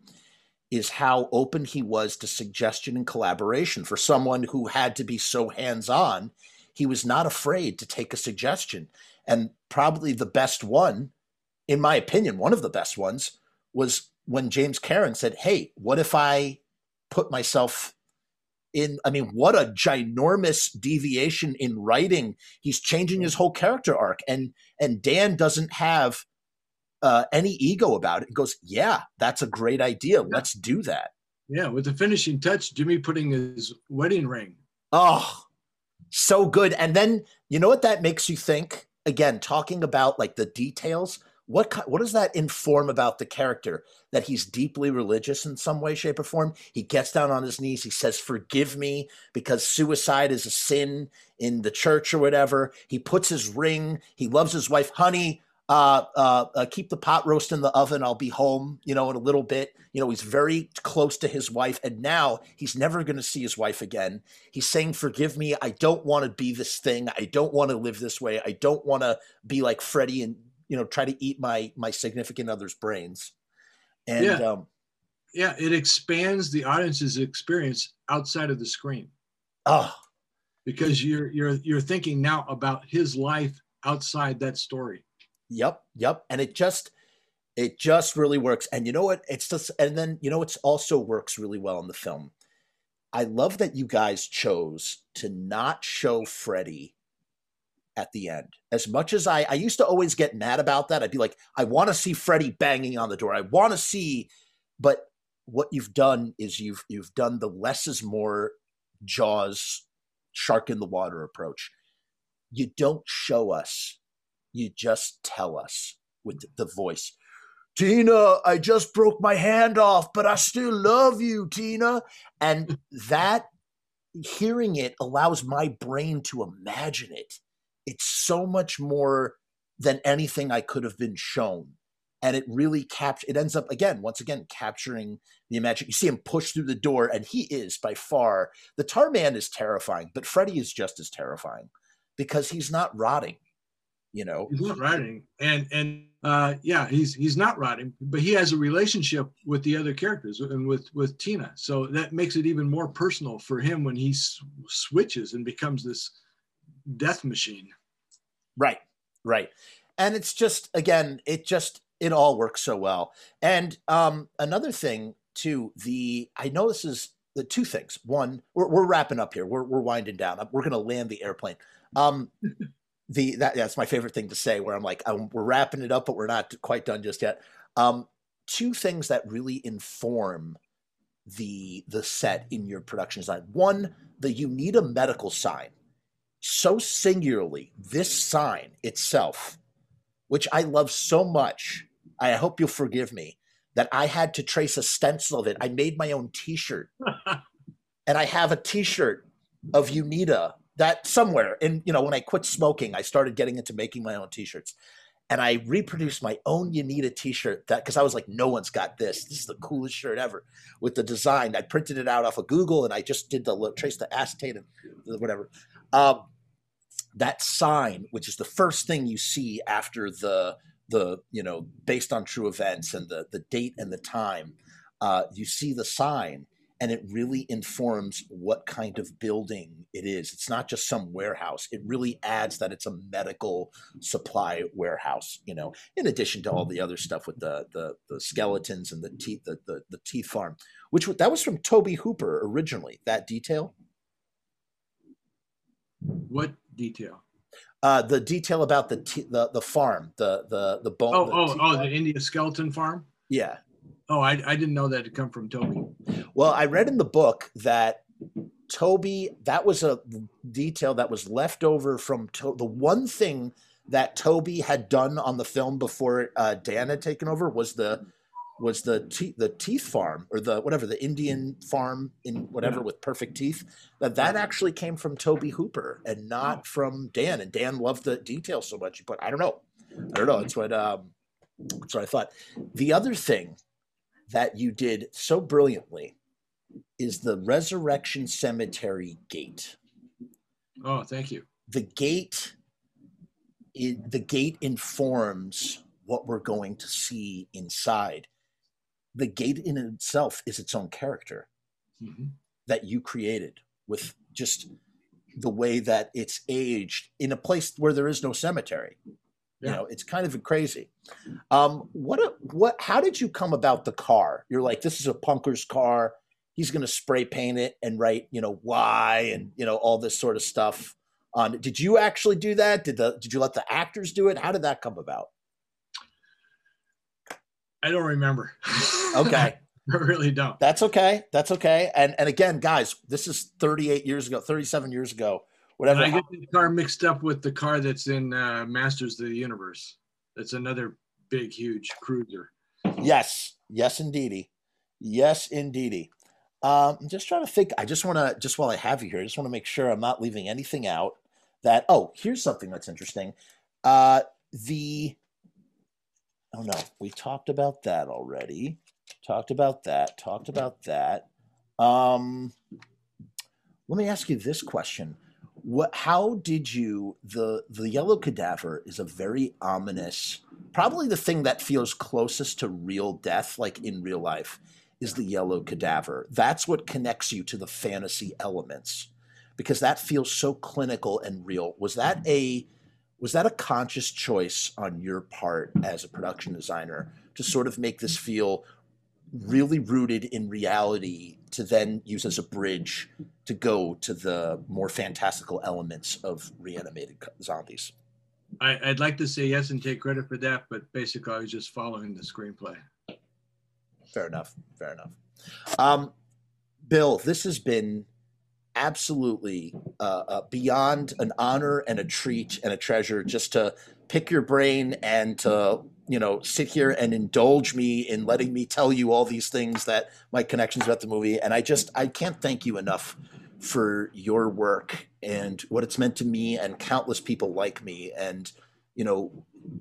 is how open he was to suggestion and collaboration. For someone who had to be so hands-on he was not afraid to take a suggestion and probably the best one in my opinion one of the best ones was when james Karen said hey what if i put myself in i mean what a ginormous deviation in writing he's changing his whole character arc and and dan doesn't have uh, any ego about it he goes yeah that's a great idea let's do that Yeah, with the finishing touch, Jimmy putting his wedding ring. Oh, so good. And then you know what that makes you think? Again, talking about like the details. What what does that inform about the character? That he's deeply religious in some way, shape, or form. He gets down on his knees. He says, "Forgive me," because suicide is a sin in the church or whatever. He puts his ring. He loves his wife, honey. Uh, uh, uh, keep the pot roast in the oven. I'll be home, you know, in a little bit. You know, he's very close to his wife, and now he's never going to see his wife again. He's saying, Forgive me. I don't want to be this thing. I don't want to live this way. I don't want to be like Freddie and, you know, try to eat my my significant other's brains. And Yeah. um, Yeah, it expands the audience's experience outside of the screen oh, because you're you're you're thinking now about his life outside that story. Yep, yep. And it just it just really works. And you know what? It's just and then you know it's also works really well in the film. I love that you guys chose to not show Freddy at the end. As much as I I used to always get mad about that. I'd be like, I want to see Freddy banging on the door. I want to see but what you've done is you've you've done the less is more jaws shark in the water approach. You don't show us you just tell us with the voice. Tina, I just broke my hand off, but I still love you, Tina. And that hearing it allows my brain to imagine it. It's so much more than anything I could have been shown. And it really captures, it ends up, again, once again, capturing the imagination. You see him push through the door, and he is by far, the tar man is terrifying, but Freddy is just as terrifying because he's not rotting You know, He's not rotting, and and uh, yeah, he's he's not rotting, but he has a relationship with the other characters and with with Tina, so that makes it even more personal for him when he s- switches and becomes this death machine. Right, right. And it's just again, it just it all works so well. And um another thing too, the I know this is the two things. One, we're, we're wrapping up here. We're we're winding down. We're gonna land the airplane. Um the that that's my favorite thing to say where I'm like, um, we're wrapping it up, but we're not quite done just yet. Um two things that really inform the the set in your production design. One, the Uneeda medical sign so singularly this sign itself, which I love so much. I hope you'll forgive me that I had to trace a stencil of it. I made my own T-shirt, and I have a T-shirt of Uneeda that somewhere. And you know, when I quit smoking, I started getting into making my own T-shirts, and I reproduced my own Uneeda T-shirt that because I was like, no one's got this. This is the coolest shirt ever with the design. I printed it out off of Google, and I just did the trace the acetate and whatever. Um, that sign, which is the first thing you see after the the you know based on true events and the the date and the time, uh, you see the sign, and it really informs what kind of building it is. It's not just some warehouse. It really adds that it's a medical supply warehouse. You know, in addition to all the other stuff with the the, the skeletons and the teeth, the, the the teeth farm, which that was from Tobe Hooper originally. That detail. What detail? Uh, the detail about the the the farm, the the the bone. Oh, the oh, oh, farm. the India skeleton farm. yeah. Oh, I, I didn't know that had come from Tobe. Well, I read in the book that Tobe that was a detail that was left over from to- the one thing that Tobe had done on the film before uh, Dan had taken over was the was the te- the teeth farm or the whatever the Indian farm in whatever with perfect teeth that that actually came from Tobe Hooper and not from Dan and Dan loved the detail so much but I don't know. I don't know. That's what um that's what I thought. The other thing that you did so brilliantly is the Resurrection Cemetery gate Oh, thank you. the gate it, the gate informs what we're going to see inside the gate in itself is its own character Mhm. that you created with just the way that it's aged in a place where there is no cemetery you know it's kind of crazy. Um what a, what how did you come about the car? You're like this is a punker's car. He's going to spray paint it and write you know why and you know all this sort of stuff on it. did you actually do that? Did the did you let the actors do it? How did that come about? I don't remember. okay. I really don't. that's okay. That's okay. And and again guys this is 38 years ago 37 years ago whatever And I get the car mixed up with the car that's in uh, Masters of the Universe. That's another big, huge cruiser. Yes, yes, indeedy, yes, indeedy. Um, I'm just trying to think. I just want to, just while I have you here, I just want to make sure I'm not leaving anything out. That oh, here's something that's interesting. Uh, the oh no, we talked about that already. Talked about that. Talked about that. Um, let me ask you this question: What? How did you the the yellow cadaver is a very ominous probably the thing that feels closest to real death, like in real life, is the yellow cadaver. That's what connects you to the fantasy elements because that feels so clinical and real. Was that a was that a conscious choice on your part as a production designer to sort of make this feel really rooted in reality to then use as a bridge to go to the more fantastical elements of reanimated zombies? I, I'd like to say yes and take credit for that, but basically I was just following the screenplay. Fair enough. Fair enough. Um, Bill, this has been absolutely uh, uh, beyond an honor and a treat and a treasure just to pick your brain and to you know sit here and indulge me in letting me tell you all these things that my connections about the movie. And i just i can't thank you enough for your work and what it's meant to me and countless people like me. And you know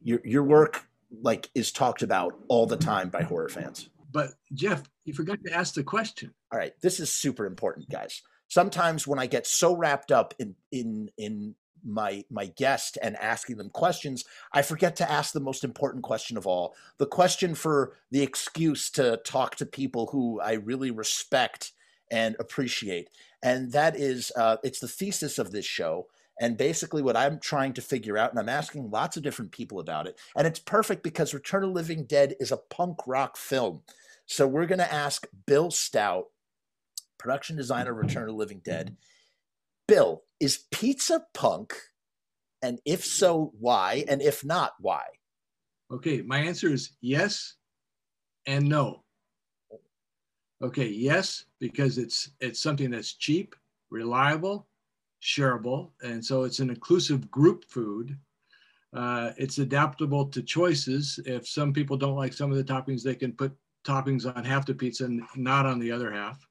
your your work like is talked about all the time by horror fans. But Jeff, you forgot to ask the question. all right. This is super important guys sometimes when i get so wrapped up in in in my my guest and asking them questions, I forget to ask the most important question of all, the question for the excuse to talk to people who I really respect and appreciate, and that is uh, it's the thesis of this show. And basically, what I'm trying to figure out, and I'm asking lots of different people about it, and it's perfect because Return of Living Dead is a punk rock film. So we're going to ask Bill Stout, production designer, Return of Living Dead. Bill, is pizza punk? And if so, why? And if not, why? Okay, my answer is yes and no. Okay, yes, because it's it's something that's cheap, reliable, shareable, and so it's an inclusive group food. Uh, it's adaptable to choices. If some people don't like some of the toppings, they can put toppings on half the pizza and not on the other half.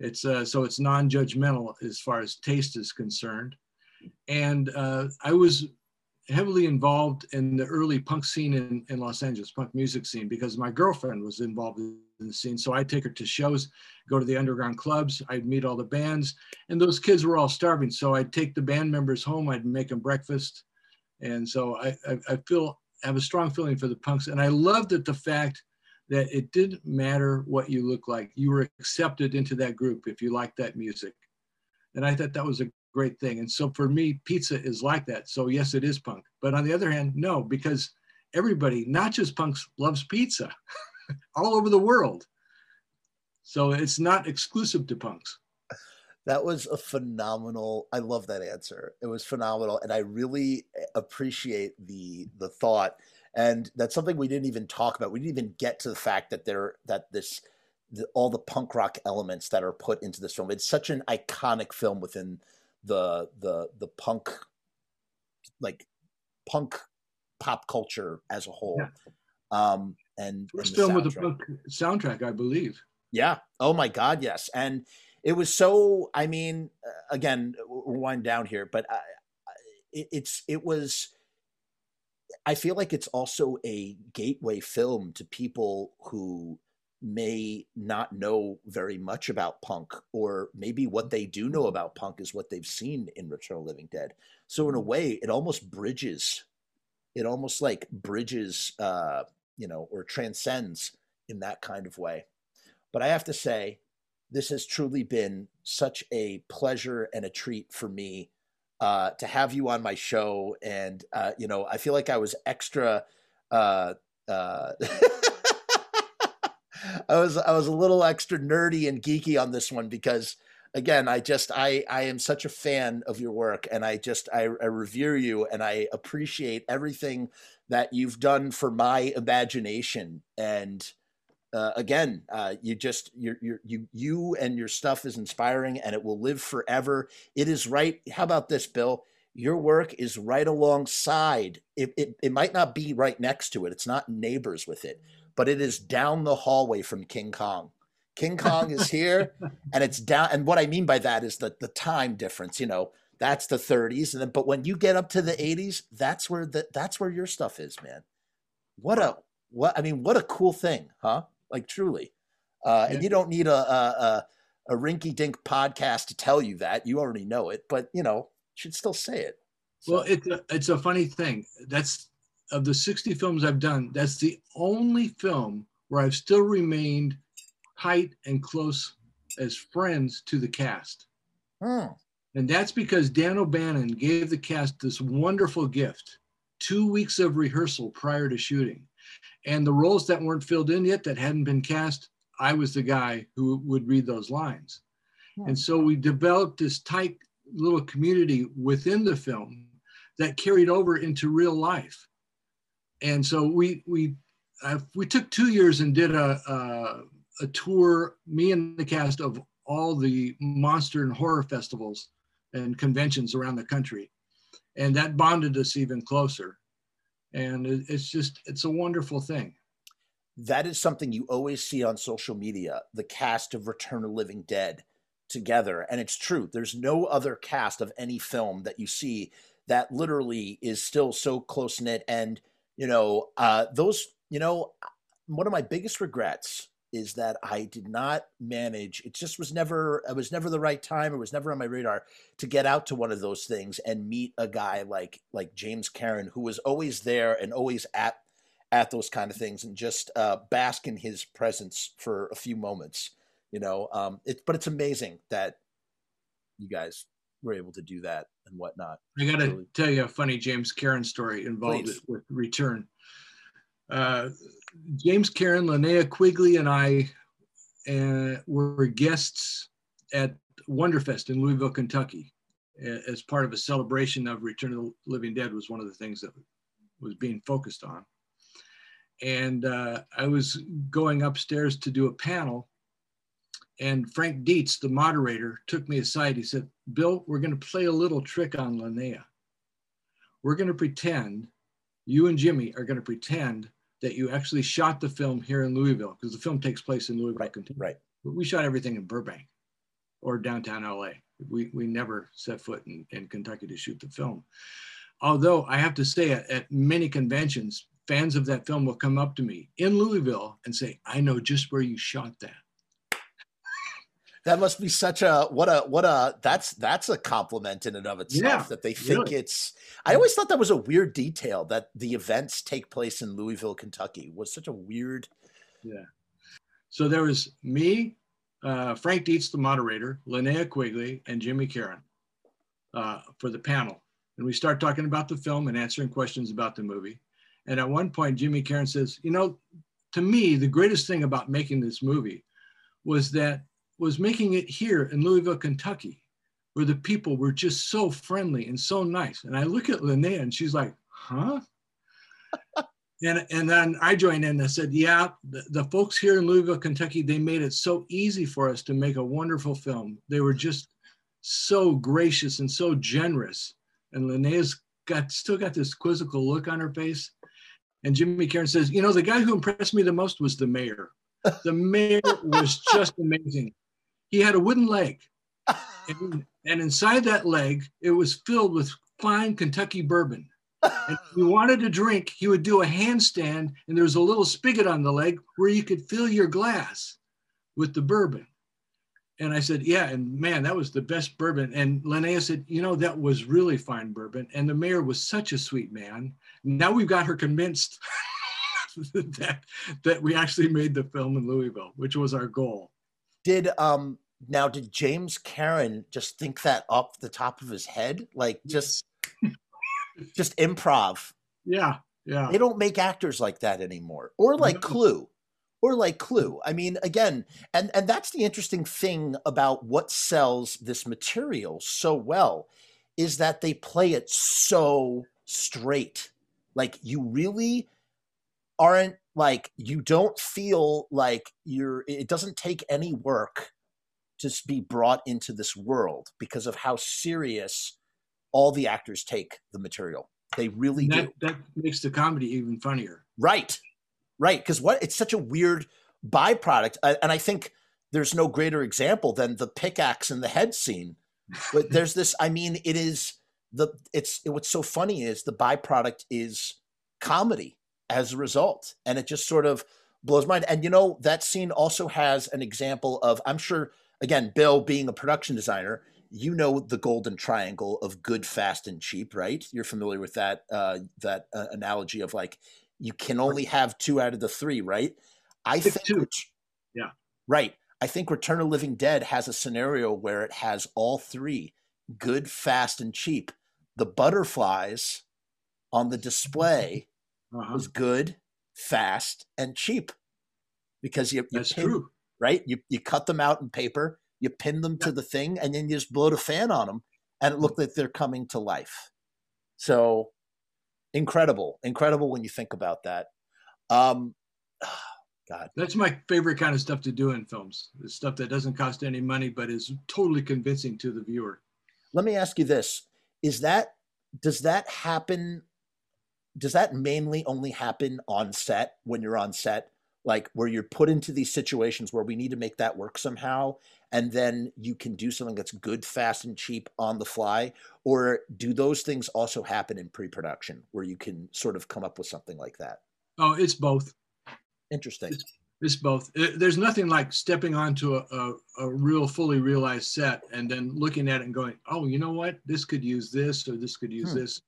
It's uh, so it's non-judgmental as far as taste is concerned. And uh, I was heavily involved in the early punk scene in, in Los Angeles, punk music scene, because my girlfriend was involved in the scene. So I'd take her to shows, go to the underground clubs, I'd meet all the bands, and those kids were all starving. So I'd take the band members home, I'd make them breakfast. And so I, I, I feel, I have a strong feeling for the punks. And I loved that the fact that it didn't matter what you look like. You were accepted into that group if you liked that music. And I thought that was a great thing. And so for me, pizza is like that. So yes, it is punk. But on the other hand, no, because everybody, not just punks, loves pizza all over the world. So it's not exclusive to punks. That was a phenomenal. I love that answer. It was phenomenal, and I really appreciate the the thought and that's something we didn't even talk about. We didn't even get to the fact that there that this the, all the punk rock elements that are put into this film. It's such an iconic film within the the the punk like punk pop culture as a whole. Yeah. Um, and first and film with a punk soundtrack, I believe. Yeah. Oh my God, yes. And it was so. I mean, again, we're winding down here, but I, it, it's it was I feel like it's also a gateway film to people who may not know very much about punk, or maybe what they do know about punk is what they've seen in Return of Living Dead. So in a way, it almost bridges, it almost like bridges, uh, you know, or transcends in that kind of way. But I have to say, this has truly been such a pleasure and a treat for me uh, to have you on my show. And, uh, you know, I feel like I was extra. Uh, uh I was I was a little extra nerdy and geeky on this one because again I just I I am such a fan of your work and I just I, I revere you and I appreciate everything that you've done for my imagination and uh, again, uh, you just you you you and your stuff is inspiring, and it will live forever. It is right. How about this, Bill? Your work is right alongside. It, it it might not be right next to it. It's not neighbors with it, but it is down the hallway from King Kong. King Kong is here, and it's down. And what I mean by that is that the time difference. You know, that's the 30s, and then but when you get up to the 80s, that's where the that's where your stuff is, man. What a what I mean, what a cool thing, huh? Like truly. Uh, yeah. And you don't need a, a, a, a rinky dink podcast to tell you that. You already know it, but you know, should still say it. So. Well, it's a, it's a funny thing. That's of the 60 films I've done, that's the only film where I've still remained tight and close as friends to the cast. Hmm. And that's because Dan O'Bannon gave the cast this wonderful gift two weeks of rehearsal prior to shooting. And the roles that weren't filled in yet, that hadn't been cast, I was the guy who would read those lines. Hmm. And so we developed this tight little community within the film that carried over into real life. And so we we uh, we took two years and did a, a a tour, me and the cast of all the monster and horror festivals and conventions around the country, and that bonded us even closer and it's just it's a wonderful thing. That is something you always see on social media the cast of return of living dead together. And it's true there's no other cast of any film that you see that literally is still so close knit and you know uh those you know one of my biggest regrets is that I did not manage. It just was never. It was never the right time. It was never on my radar to get out to one of those things and meet a guy like like James Karen, who was always there and always at at those kind of things, and just uh, bask in his presence for a few moments. You know, um, it, but it's amazing that you guys were able to do that and whatnot. I got to tell you a funny James Karen story involved Please. with Return. Uh, James Karen, Linnea Quigley, and I uh, were guests at Wonderfest in Louisville, Kentucky, as part of a celebration of Return of the Living Dead. Was one of the things that was being focused on. And uh, I was going upstairs to do a panel, and Frank Dietz, the moderator, took me aside. He said, Bill, we're going to play a little trick on Linnea. We're going to pretend, you and Jimmy are going to pretend that you actually shot the film here in Louisville, because the film takes place in Louisville, Right, Kentucky. right. But we shot everything in Burbank or downtown LA. We, we never set foot in, in Kentucky to shoot the film. Although I have to say, at, at many conventions, fans of that film will come up to me in Louisville and say, I know just where you shot that. That must be such a what a what a that's that's a compliment in and of itself Yeah, that they think really. it's. I always thought that was a weird detail that the events take place in Louisville, Kentucky. Was such a weird. Yeah so there was me, uh, Frank Dietz, the moderator, Linnea Quigley, and Jimmy Karen uh, for the panel. And we start talking about the film and answering questions about the movie. And at one point, Jimmy Karen says, "You know, to me, the greatest thing about making this movie was that was making it here in Louisville, Kentucky, where the people were just so friendly and so nice." And I look at Linnea, and she's like, "Huh?" And, and then I joined in and I said, yeah, the, the folks here in Louisville, Kentucky, they made it so easy for us to make a wonderful film. They were just so gracious and so generous. And Linnea's got still got this quizzical look on her face. And Jimmy Karen says, you know, the guy who impressed me the most was the mayor. The mayor was just amazing. He had a wooden leg. And, and inside that leg, it was filled with fine Kentucky bourbon. And if you wanted to drink, he would do a handstand, and there was a little spigot on the leg where you could fill your glass with the bourbon. And I said, Yeah, and man, that was the best bourbon. And Linnea said, You know, that was really fine bourbon. And the mayor was such a sweet man. Now we've got her convinced that, that we actually made the film in Louisville, which was our goal. Did um now did James Karen just think that off the top of his head, like just just improv? Yeah, yeah. They don't make actors like that anymore, or like Clue, or like Clue. I mean, again, and and that's the interesting thing about what sells this material so well is that they play it so straight. Like you really aren't like you don't feel like you're. It doesn't take any work to be brought into this world because of how serious all the actors take the material. They really And do. that, that makes the comedy even funnier. Right. Right. Because what it's such a weird byproduct. I- And I think there's no greater example than the pickaxe in the head scene. But there's this, I mean, it is the it's what's so funny is the byproduct is comedy as a result. And it just sort of blows my mind. And you know, that scene also has an example of, I'm sure, again, Bill being a production designer, you know the golden triangle of good, fast, and cheap, right? You're familiar with that uh, that uh, analogy of like you can only have two out of the three, right? I Pick think two. Yeah. right. I think Return of Living Dead has a scenario where it has all three good, fast, and cheap. The butterflies on the display Uh-huh. was good, fast, and cheap because you, you That's pin- true. right? You you cut them out in paper, you pin them to the thing, and then you just blow the fan on them, and it looked like they're coming to life. So incredible, incredible when you think about that. Um, God, That's my favorite kind of stuff to do in films. The stuff that doesn't cost any money but is totally convincing to the viewer. let me ask you this: Is that does that happen? Does that mainly only happen on set when you're on set? Like where you're put into these situations where we need to make that work somehow, and then you can do something that's good, fast, and cheap on the fly? Or do those things also happen in pre production where you can sort of come up with something like that? Oh, it's both. Interesting. It's both. Uh, There's nothing like stepping onto a, a, a real fully realized set and then looking at it and going, oh, you know what? This could use this or this could use Hmm. this.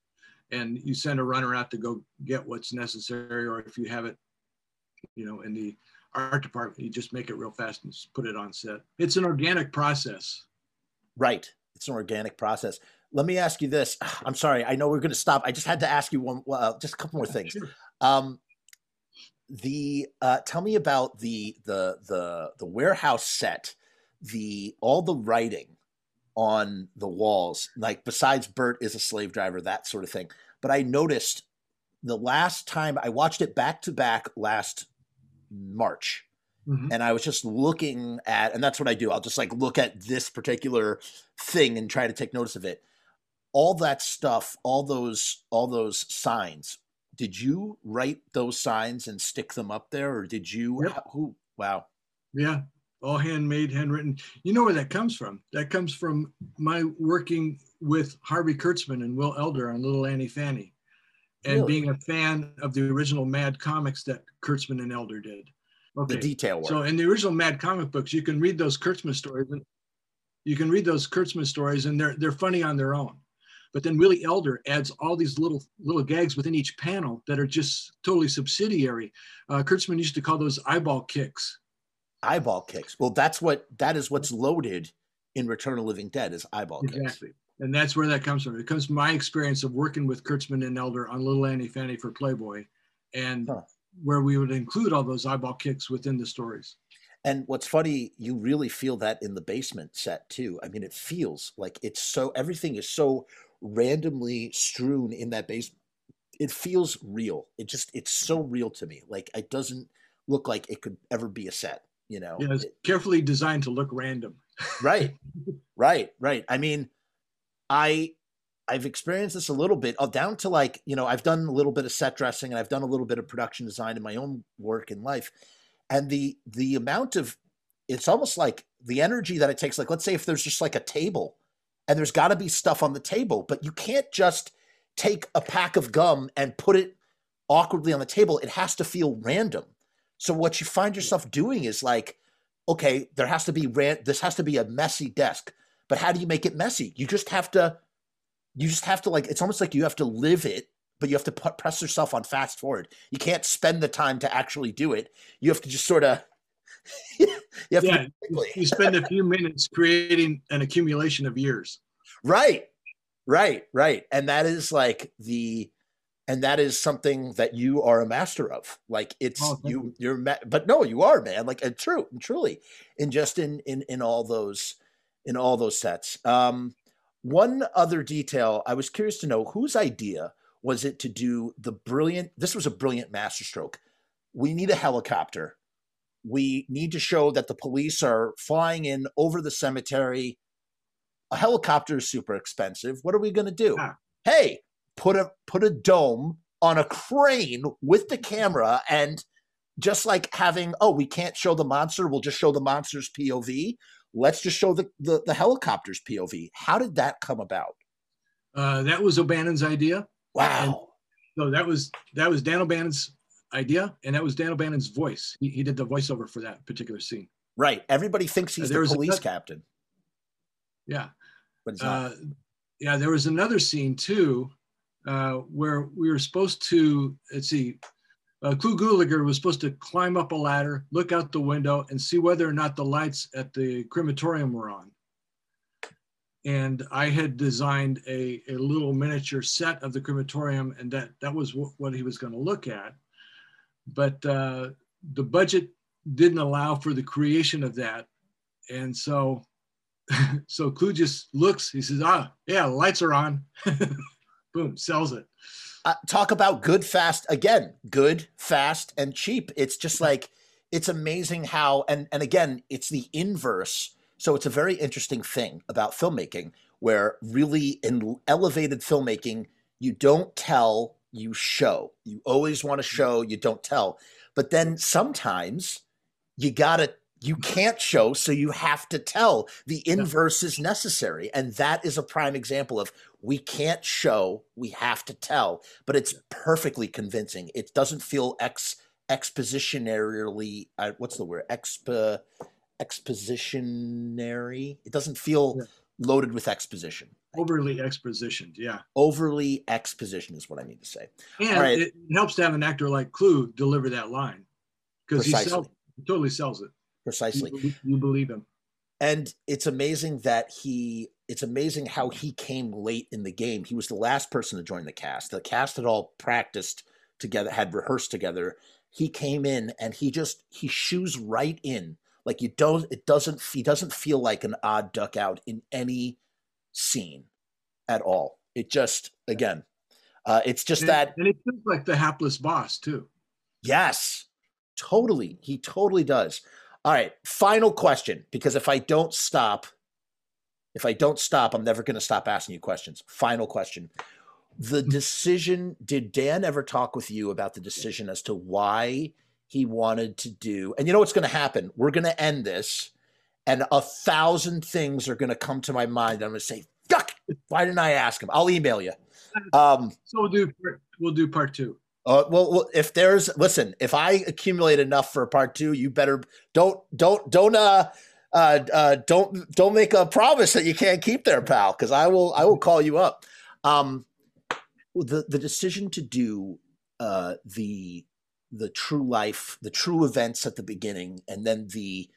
And you send a runner out to go get what's necessary. Or if you have it, you know, in the art department, you just make it real fast and just put it on set. It's an organic process. Right. It's an organic process. Let me ask you this. I'm sorry. I know we're going to stop. I just had to ask you one, well, just a couple more things. Sure. Um, the uh, tell me about the the the the warehouse set, the all the writing on the walls, like besides Bert is a slave driver, that sort of thing. But I noticed the last time I watched it back to back last March, Mhm. and I was just looking at, and that's what I do. I'll just like look at this particular thing and try to take notice of it. All that stuff, all those, all those signs. Did you write those signs and stick them up there, or did you? Yep. Who? Wow. Yeah, all handmade, handwritten. You know where that comes from? That comes from my working with Harvey Kurtzman and Will Elder on Little Annie Fanny, and Really? being a fan of the original Mad comics that Kurtzman and Elder did. The detail work. so in the original Mad comic books, you can read those Kurtzman stories, and you can read those Kurtzman stories, and they're they're funny on their own. But then Willie Elder adds all these little little gags within each panel that are just totally subsidiary. Uh, Kurtzman used to call those eyeball kicks. Eyeball kicks. Well, that's what that is what's mm-hmm. loaded in Return of Living Dead is eyeball kicks. Exactly. And that's where that comes from. It comes from my experience of working with Kurtzman and Elder on Little Annie Fanny for Playboy, and Huh. where we would include all those eyeball kicks within the stories. And what's funny, you really feel that in the basement set too. I mean, it feels like it's so everything is so randomly strewn in that basement. It feels real. It just it's so real to me. Like it doesn't look like it could ever be a set, you know. Yeah, it's It- carefully designed to look random. right. Right. Right. I mean i i've experienced this a little bit uh, down to like you know i've done a little bit of set dressing and i've done a little bit of production design in my own work in life. And the the amount of it's almost like the energy that it takes like let's say if there's just like a table and there's got to be stuff on the table but you can't just take a pack of gum and put it awkwardly on the table. It has to feel random so what you find yourself doing is like okay, there has to be ran- this has to be a messy desk. But how do you make it messy? You just have to you just have to like it's almost like you have to live it, but you have to put, press yourself on fast forward. You can't spend the time to actually do it. You have to just sort of you have Yeah, to do it quickly. You spend a few minutes creating an accumulation of years. Right. Right, right. And that is like the and that is something that you are a master of. Like it's Oh, you you're ma- but no, you are, man. Like and true, and truly. In just in in in all those in all those sets. Um one other detail I was curious to know whose idea was it to do the brilliant this was a brilliant masterstroke. We need a helicopter. We need to show that the police are flying in over the cemetery a helicopter is super expensive. What are we going to do? Yeah. Hey, put a put a dome on a crane with the camera and just like having oh we can't show the monster we'll just show the monster's pov let's just show the the, the helicopter's pov how did that come about Uh, that was O'Bannon's idea. wow So that was that was Dan O'Bannon's idea, and that was Dan O'Bannon's voice. He, he did the voiceover for that particular scene. right everybody thinks he's There the police another- captain Yeah. but Uh, yeah, there was another scene too, uh, where we were supposed to let's see, uh, Clu Gulager was supposed to climb up a ladder, look out the window, and see whether or not the lights at the crematorium were on. And I had designed a, a little miniature set of the crematorium, and that that was what, he was going to look at. But uh, the budget didn't allow for the creation of that, and so so Clu just looks. He says, "Ah, yeah, lights are on." Boom, sells it. uh, talk about good fast again good fast and cheap. It's just like it's amazing how and and again it's the inverse. So it's a very interesting thing about filmmaking where really in elevated filmmaking you don't tell you show. You always want to show you don't tell. But then sometimes you gotta you can't show so you have to tell. The inverse is necessary and that is a prime example of we can't show we have to tell but it's perfectly convincing it doesn't feel ex expositionarily uh, what's the word expo expositionary it doesn't feel Yeah. loaded with exposition Overly expositioned, yeah. overly exposition is what i mean to say And right. it helps to have an actor like Clu deliver that line because he, sells, he totally sells it. precisely You, you believe him. and it's amazing that he it's amazing how he came late in the game. He was the last person to join the cast. The cast had all practiced together had rehearsed together. He came in and he just he shoes right in. Like you don't it doesn't he doesn't feel like an odd duck out in any scene at all. It just again uh it's just And, that and it feels like the hapless boss too. Yes, totally. He totally does. All right, final question because if I don't stop, if I don't stop, I'm never going to stop asking you questions. Final question. The decision, did Dan ever talk with you about the decision as to why he wanted to do? And you know what's going to happen? We're going to end this, and a thousand things are going to come to my mind. I'm going to say, fuck, why didn't I ask him? I'll email you. Um, So we'll do part- we'll do part two. uh, well, well, if there's listen, if I accumulate enough for part two, you better don't don't don't uh uh, uh don't don't make a promise that you can't keep there, pal, because I will I will call you up. Um, the the decision to do uh the the true life, the true events at the beginning, and then the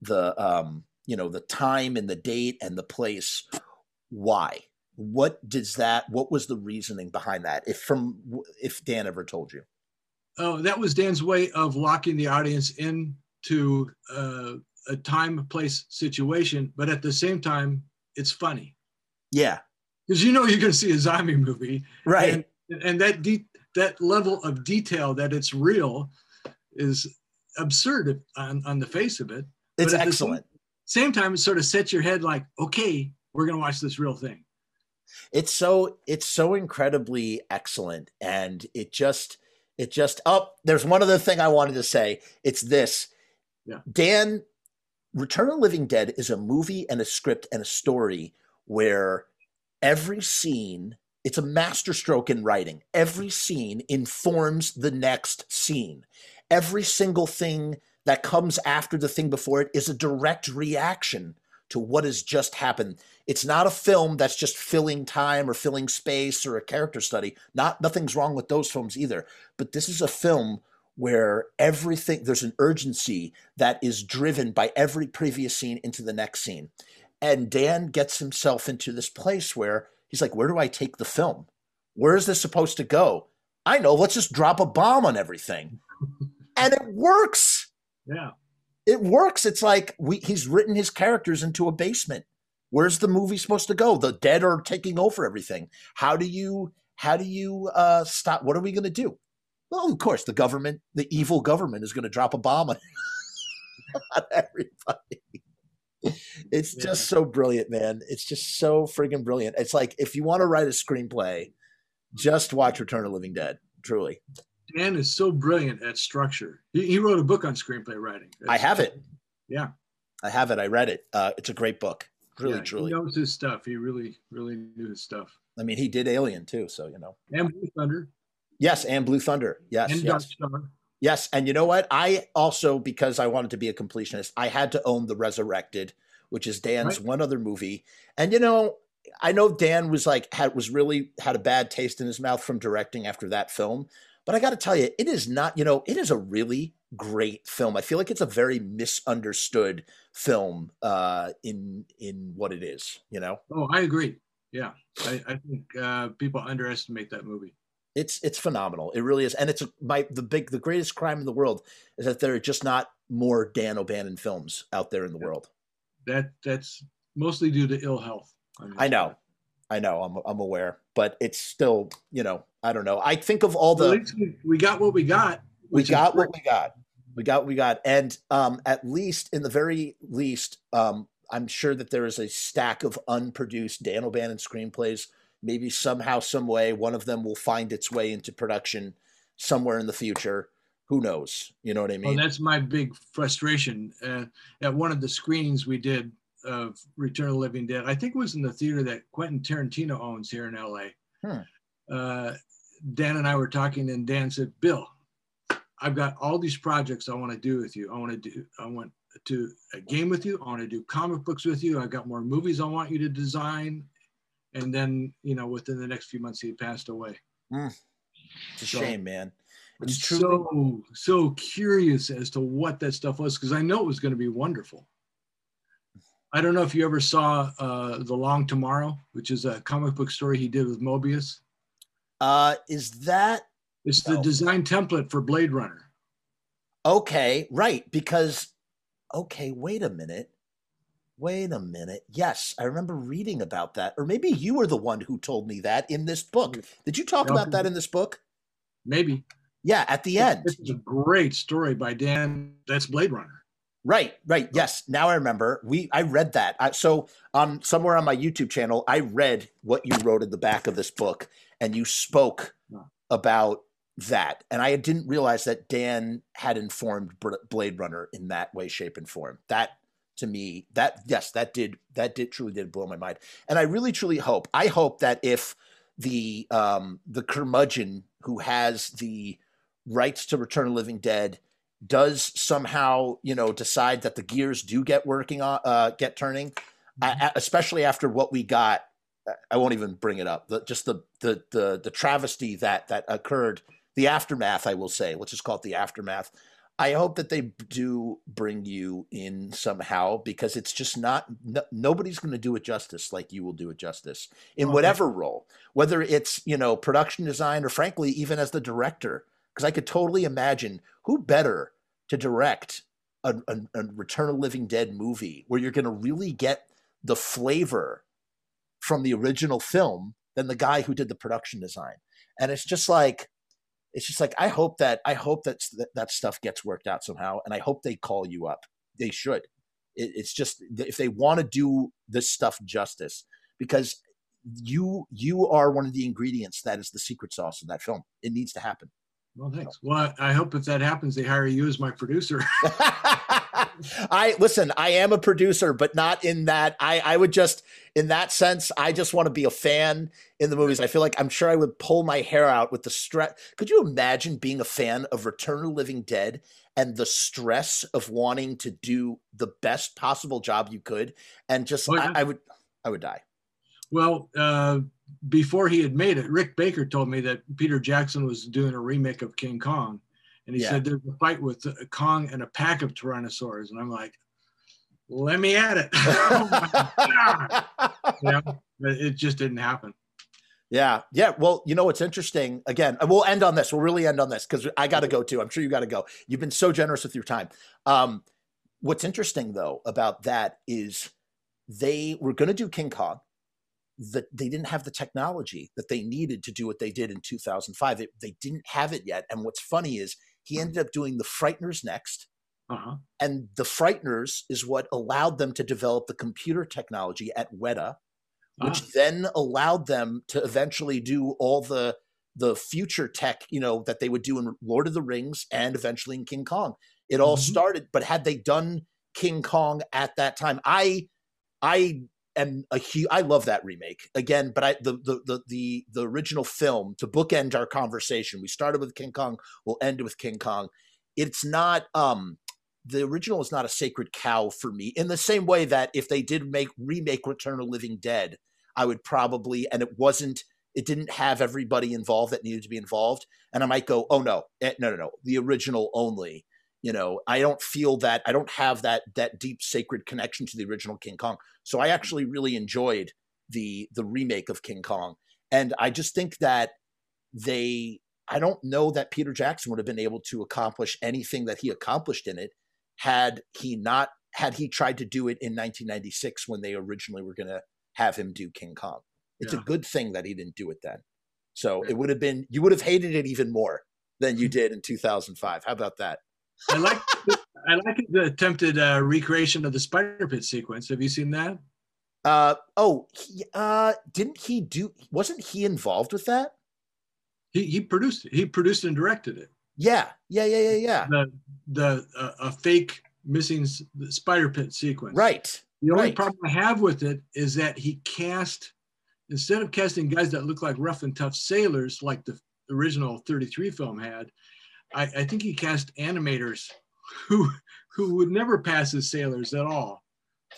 the um you know the time and the date and the place. Why? What does that? What was the reasoning behind that? If from if Dan ever told you. Oh, that was Dan's way of locking the audience into uh, a time, place, situation, but at the same time, it's funny Yeah. because you know you're going to see a zombie movie, Right. and, and that de- that level of detail that it's real is absurd on, on the face of it. it's excellent. Same time, it sort of sets your head like, okay, we're going to watch this real thing. it's so it's so incredibly excellent and it just it just up oh, there's one other thing i wanted to say it's this Yeah. dan return of the living dead is a movie and a script and a story where every scene it's a masterstroke in writing every scene informs the next scene every single thing that comes after the thing before it is a direct reaction to what has just happened it's not a film that's just filling time or filling space or a character study. Not nothing's wrong with those films either. But this is a film where everything there's an urgency that is driven by every previous scene into the next scene. And Dan gets himself into this place where he's like, where do I take the film? Where is this supposed to go? I know, let's just drop a bomb on everything. And it works Yeah. it works. It's like we, he's written his characters into a basement. Where's the movie supposed to go? The dead are taking over everything. How do you how do you uh, stop? What are we going to do? Well, of course, the government, the evil government, is going to drop a bomb on, on everybody. It's Yeah. just so brilliant, man. It's just so friggin' brilliant. It's like if you want to write a screenplay, just watch Return of Living Dead. Truly, Dan is so brilliant at structure. He, he wrote a book on screenplay writing. I have it. Yeah. I have it. I read it. Uh, it's a great book. Really, yeah, truly. He knows his stuff. He really, really knew his stuff. I mean, he did Alien too, so you know. And Blue Thunder Yes, and Blue Thunder. Yes, and yes, yes. And you know what? I also, because I wanted to be a completionist, I had to own The Resurrected, which is Dan's Right. one other movie. And you know, I know Dan was like had was really had a bad taste in his mouth from directing after that film, but I got to tell you, it is not. You know, it is a really great film. I feel like it's a very misunderstood film uh, in in what it is. You know. Oh, I agree. Yeah. I, I think uh, people underestimate that movie. It's it's phenomenal. It really is, and it's a, my the big the greatest crime in the world is that there are just not more Dan O'Bannon films out there in the world. That That's mostly due to ill health. I know. I know, I'm I'm aware, but it's still you know I don't know. I think of all the we, we got what we got. we got what we got, we got what we got, and um at least in the very least um I'm sure that there is a stack of unproduced Dan O'Bannon screenplays. Maybe somehow, some way, one of them will find its way into production somewhere in the future. Who knows? You know what I mean? Well, that's my big frustration. Uh, at one of the screenings we did of Return of the Living Dead, I think it was in the theater that Quentin Tarantino owns here in LA. Hmm. Uh, Dan and I were talking, and Dan said, "Bill, I've got all these projects I want to do with you. I want to do, I want to a game with you. I want to do comic books with you. I've got more movies I want you to design. And then, you know, within the next few months, he passed away. Mm. It's a So- shame, man. I'm It's truly so so curious as to what that stuff was because I know it was going to be wonderful. I don't know if you ever saw uh, The Long Tomorrow, which is a comic book story he did with Moebius. uh is that It's the No. design template for Blade Runner. okay, right, because okay, wait a minute. Wait a minute. Yes, I remember reading about that. Or maybe you were the one who told me that in this book. Did you talk about that in this book? Maybe. Yeah, at the end. This is a great story by Dan. That's Blade Runner. Right, right. Yes. Now I remember. We I read that. I, so um somewhere on my YouTube channel, I read what you wrote in the back of this book, and you spoke about that. And I didn't realize that Dan had informed Blade Runner in that way, shape, and form. That to me, that yes, that did that did truly did blow my mind. And I really truly hope. I hope that if the um the curmudgeon who has the rights to Return the Living Dead does somehow you know decide that the gears do get working on uh get turning I- I- especially after what we got i won't even bring it up the, just the, the the the travesty that that occurred the aftermath i will say let's just call it the aftermath i hope that they do bring you in somehow because it's just not no, nobody's going to do it justice like you will do it justice in Oh, whatever role whether it's you know production design or frankly even as the director because I could totally imagine who better to direct a, a, a Return of Living Dead movie where you're going to really get the flavor from the original film than the guy who did the production design. And it's just like, it's just like I hope that I hope that that, stuff gets worked out somehow, and I hope they call you up. They should. It, it's just if they want to do this stuff justice, because you you are one of the ingredients that is the secret sauce in that film. It needs to happen. Well, thanks. Well, I hope if that happens, they hire you as my producer. I listen, I am a producer, but not in that I I would just in that sense, I just want to be a fan in the movies. I feel like I'm sure I would pull my hair out with the stress. Could you imagine being a fan of Return of the Living Dead and the stress of wanting to do the best possible job you could and just Oh, yeah. I, I would I would die. Well, uh, before he had made it, Rick Baker told me that Peter Jackson was doing a remake of King Kong. And he Yeah. said there's a fight with Kong and a pack of Tyrannosaurs. And I'm like, let me at it. oh yeah, but it just didn't happen. Yeah, yeah. Well, you know what's interesting? Again, and we'll end on this. We'll really end on this because I got to go too. I'm sure you got to go. You've been so generous with your time. Um, what's interesting though about that is they were going to do King Kong. That they didn't have the technology that they needed to do what they did in 2005. It, they didn't have it yet. And what's funny is he ended up doing the Frighteners next Uh-huh. and the frighteners is what allowed them to develop the computer technology at weta which Ah. then allowed them to eventually do all the the future tech you know that they would do in lord of the rings and eventually in king kong it all Mhm. started but had they done king kong at that time i i am a huge i love that remake. Again but i the, the the the the original film to bookend our conversation we started with king kong we'll end with king kong. It's not um the original is not a sacred cow for me in the same way that if they did make remake return of living dead i would probably and it wasn't it didn't have everybody involved that needed to be involved and i might go oh no eh, no no no the original only you know i don't feel that i don't have that that deep sacred connection to the original king kong. So i mm-hmm. actually really enjoyed the the remake of king kong. And i just think that they i don't know that peter jackson would have been able to accomplish anything that he accomplished in it had he not had he tried to do it in 1996 when they originally were going to have him do king kong. It's Yeah. a good thing that he didn't do it then. So it would have been you would have hated it even more than you did in 2005 how about that I like I like the attempted uh, recreation of the spider pit sequence. Have you seen that? Uh oh, he, uh didn't he do wasn't he involved with that? He, he produced it. He produced and directed it. Yeah. Yeah, yeah, yeah, yeah. The the uh, a fake missing spider pit sequence. Right. The only right. problem I have with it is that he cast instead of casting guys that look like rough and tough sailors like the original 33 film had, I, I think he cast animators who who would never pass as sailors at all.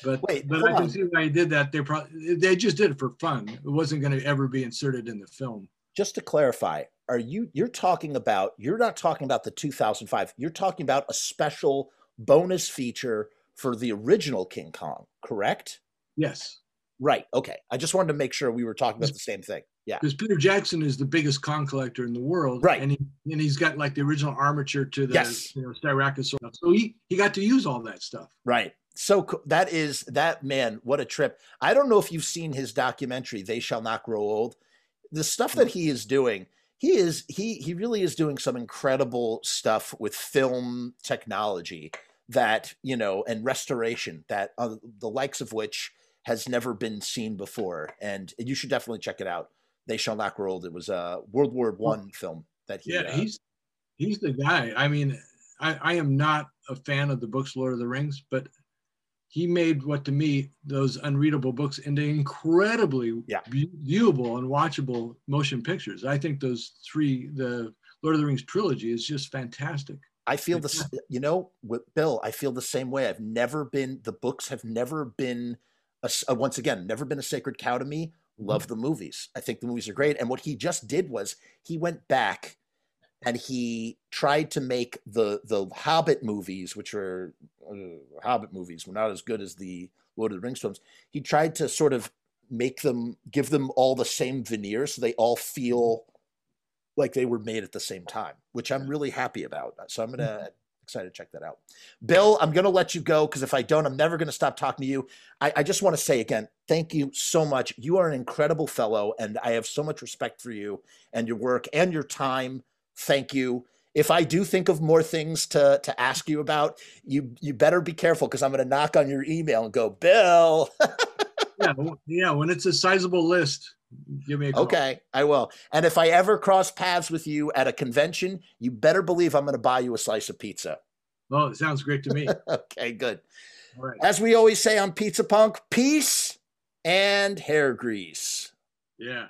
But Wait, but I can on. see why he did that. They probably they just did it for fun. It wasn't going to ever be inserted in the film. Just to clarify, are you you're talking about you're not talking about the 2005. You're talking about a special bonus feature for the original King Kong, correct? Yes, Right. Okay. I just wanted to make sure we were talking about the same thing. Yeah. because Peter Jackson is the biggest Kong collector in the world, Right. And he and he's got like the original armature to the Yes. you know, Styracosaurus. So he he got to use all that stuff. Right. So co- that is that man, what a trip. I don't know if you've seen his documentary, They Shall Not Grow Old. The stuff that he is doing, he is he he really is doing some incredible stuff with film technology that, you know, and restoration that uh, the likes of which has never been seen before. And you should definitely check it out. They Shall Not Grow Old. It was a World War One film that he Yeah, uh, he's he's the guy. I mean, I, I am not a fan of the books Lord of the Rings, but he made what to me those unreadable books into incredibly Yeah. viewable and watchable motion pictures. I think those three, the Lord of the Rings trilogy, is just fantastic. I feel the you know with Bill. I feel the same way. I've never been the books have never been a uh, once again never been a sacred cow to me. Love the movies. I think the movies are great. And what he just did was he went back and he tried to make the the Hobbit movies, which are uh, Hobbit movies, were not as good as the Lord of the Rings films. He tried to sort of make them give them all the same veneer so they all feel like they were made at the same time, which I'm really happy about. So I'm gonna excited to check that out. Bill, I'm gonna let you go because if I don't, I'm never gonna stop talking to you. I, I just want to say again, thank you so much. You are an incredible fellow, and I have so much respect for you and your work and your time. Thank you. If I do think of more things to to ask you about, you you better be careful because I'm gonna knock on your email and go, Bill. Yeah, yeah. When it's a sizable list, give me a call. Okay, I will. And if I ever cross paths with you at a convention, you better believe I'm going to buy you a slice of pizza. Well, it sounds great to me. Okay, good. All right. As we always say on Pizza Punk, peace and hair grease. Yeah.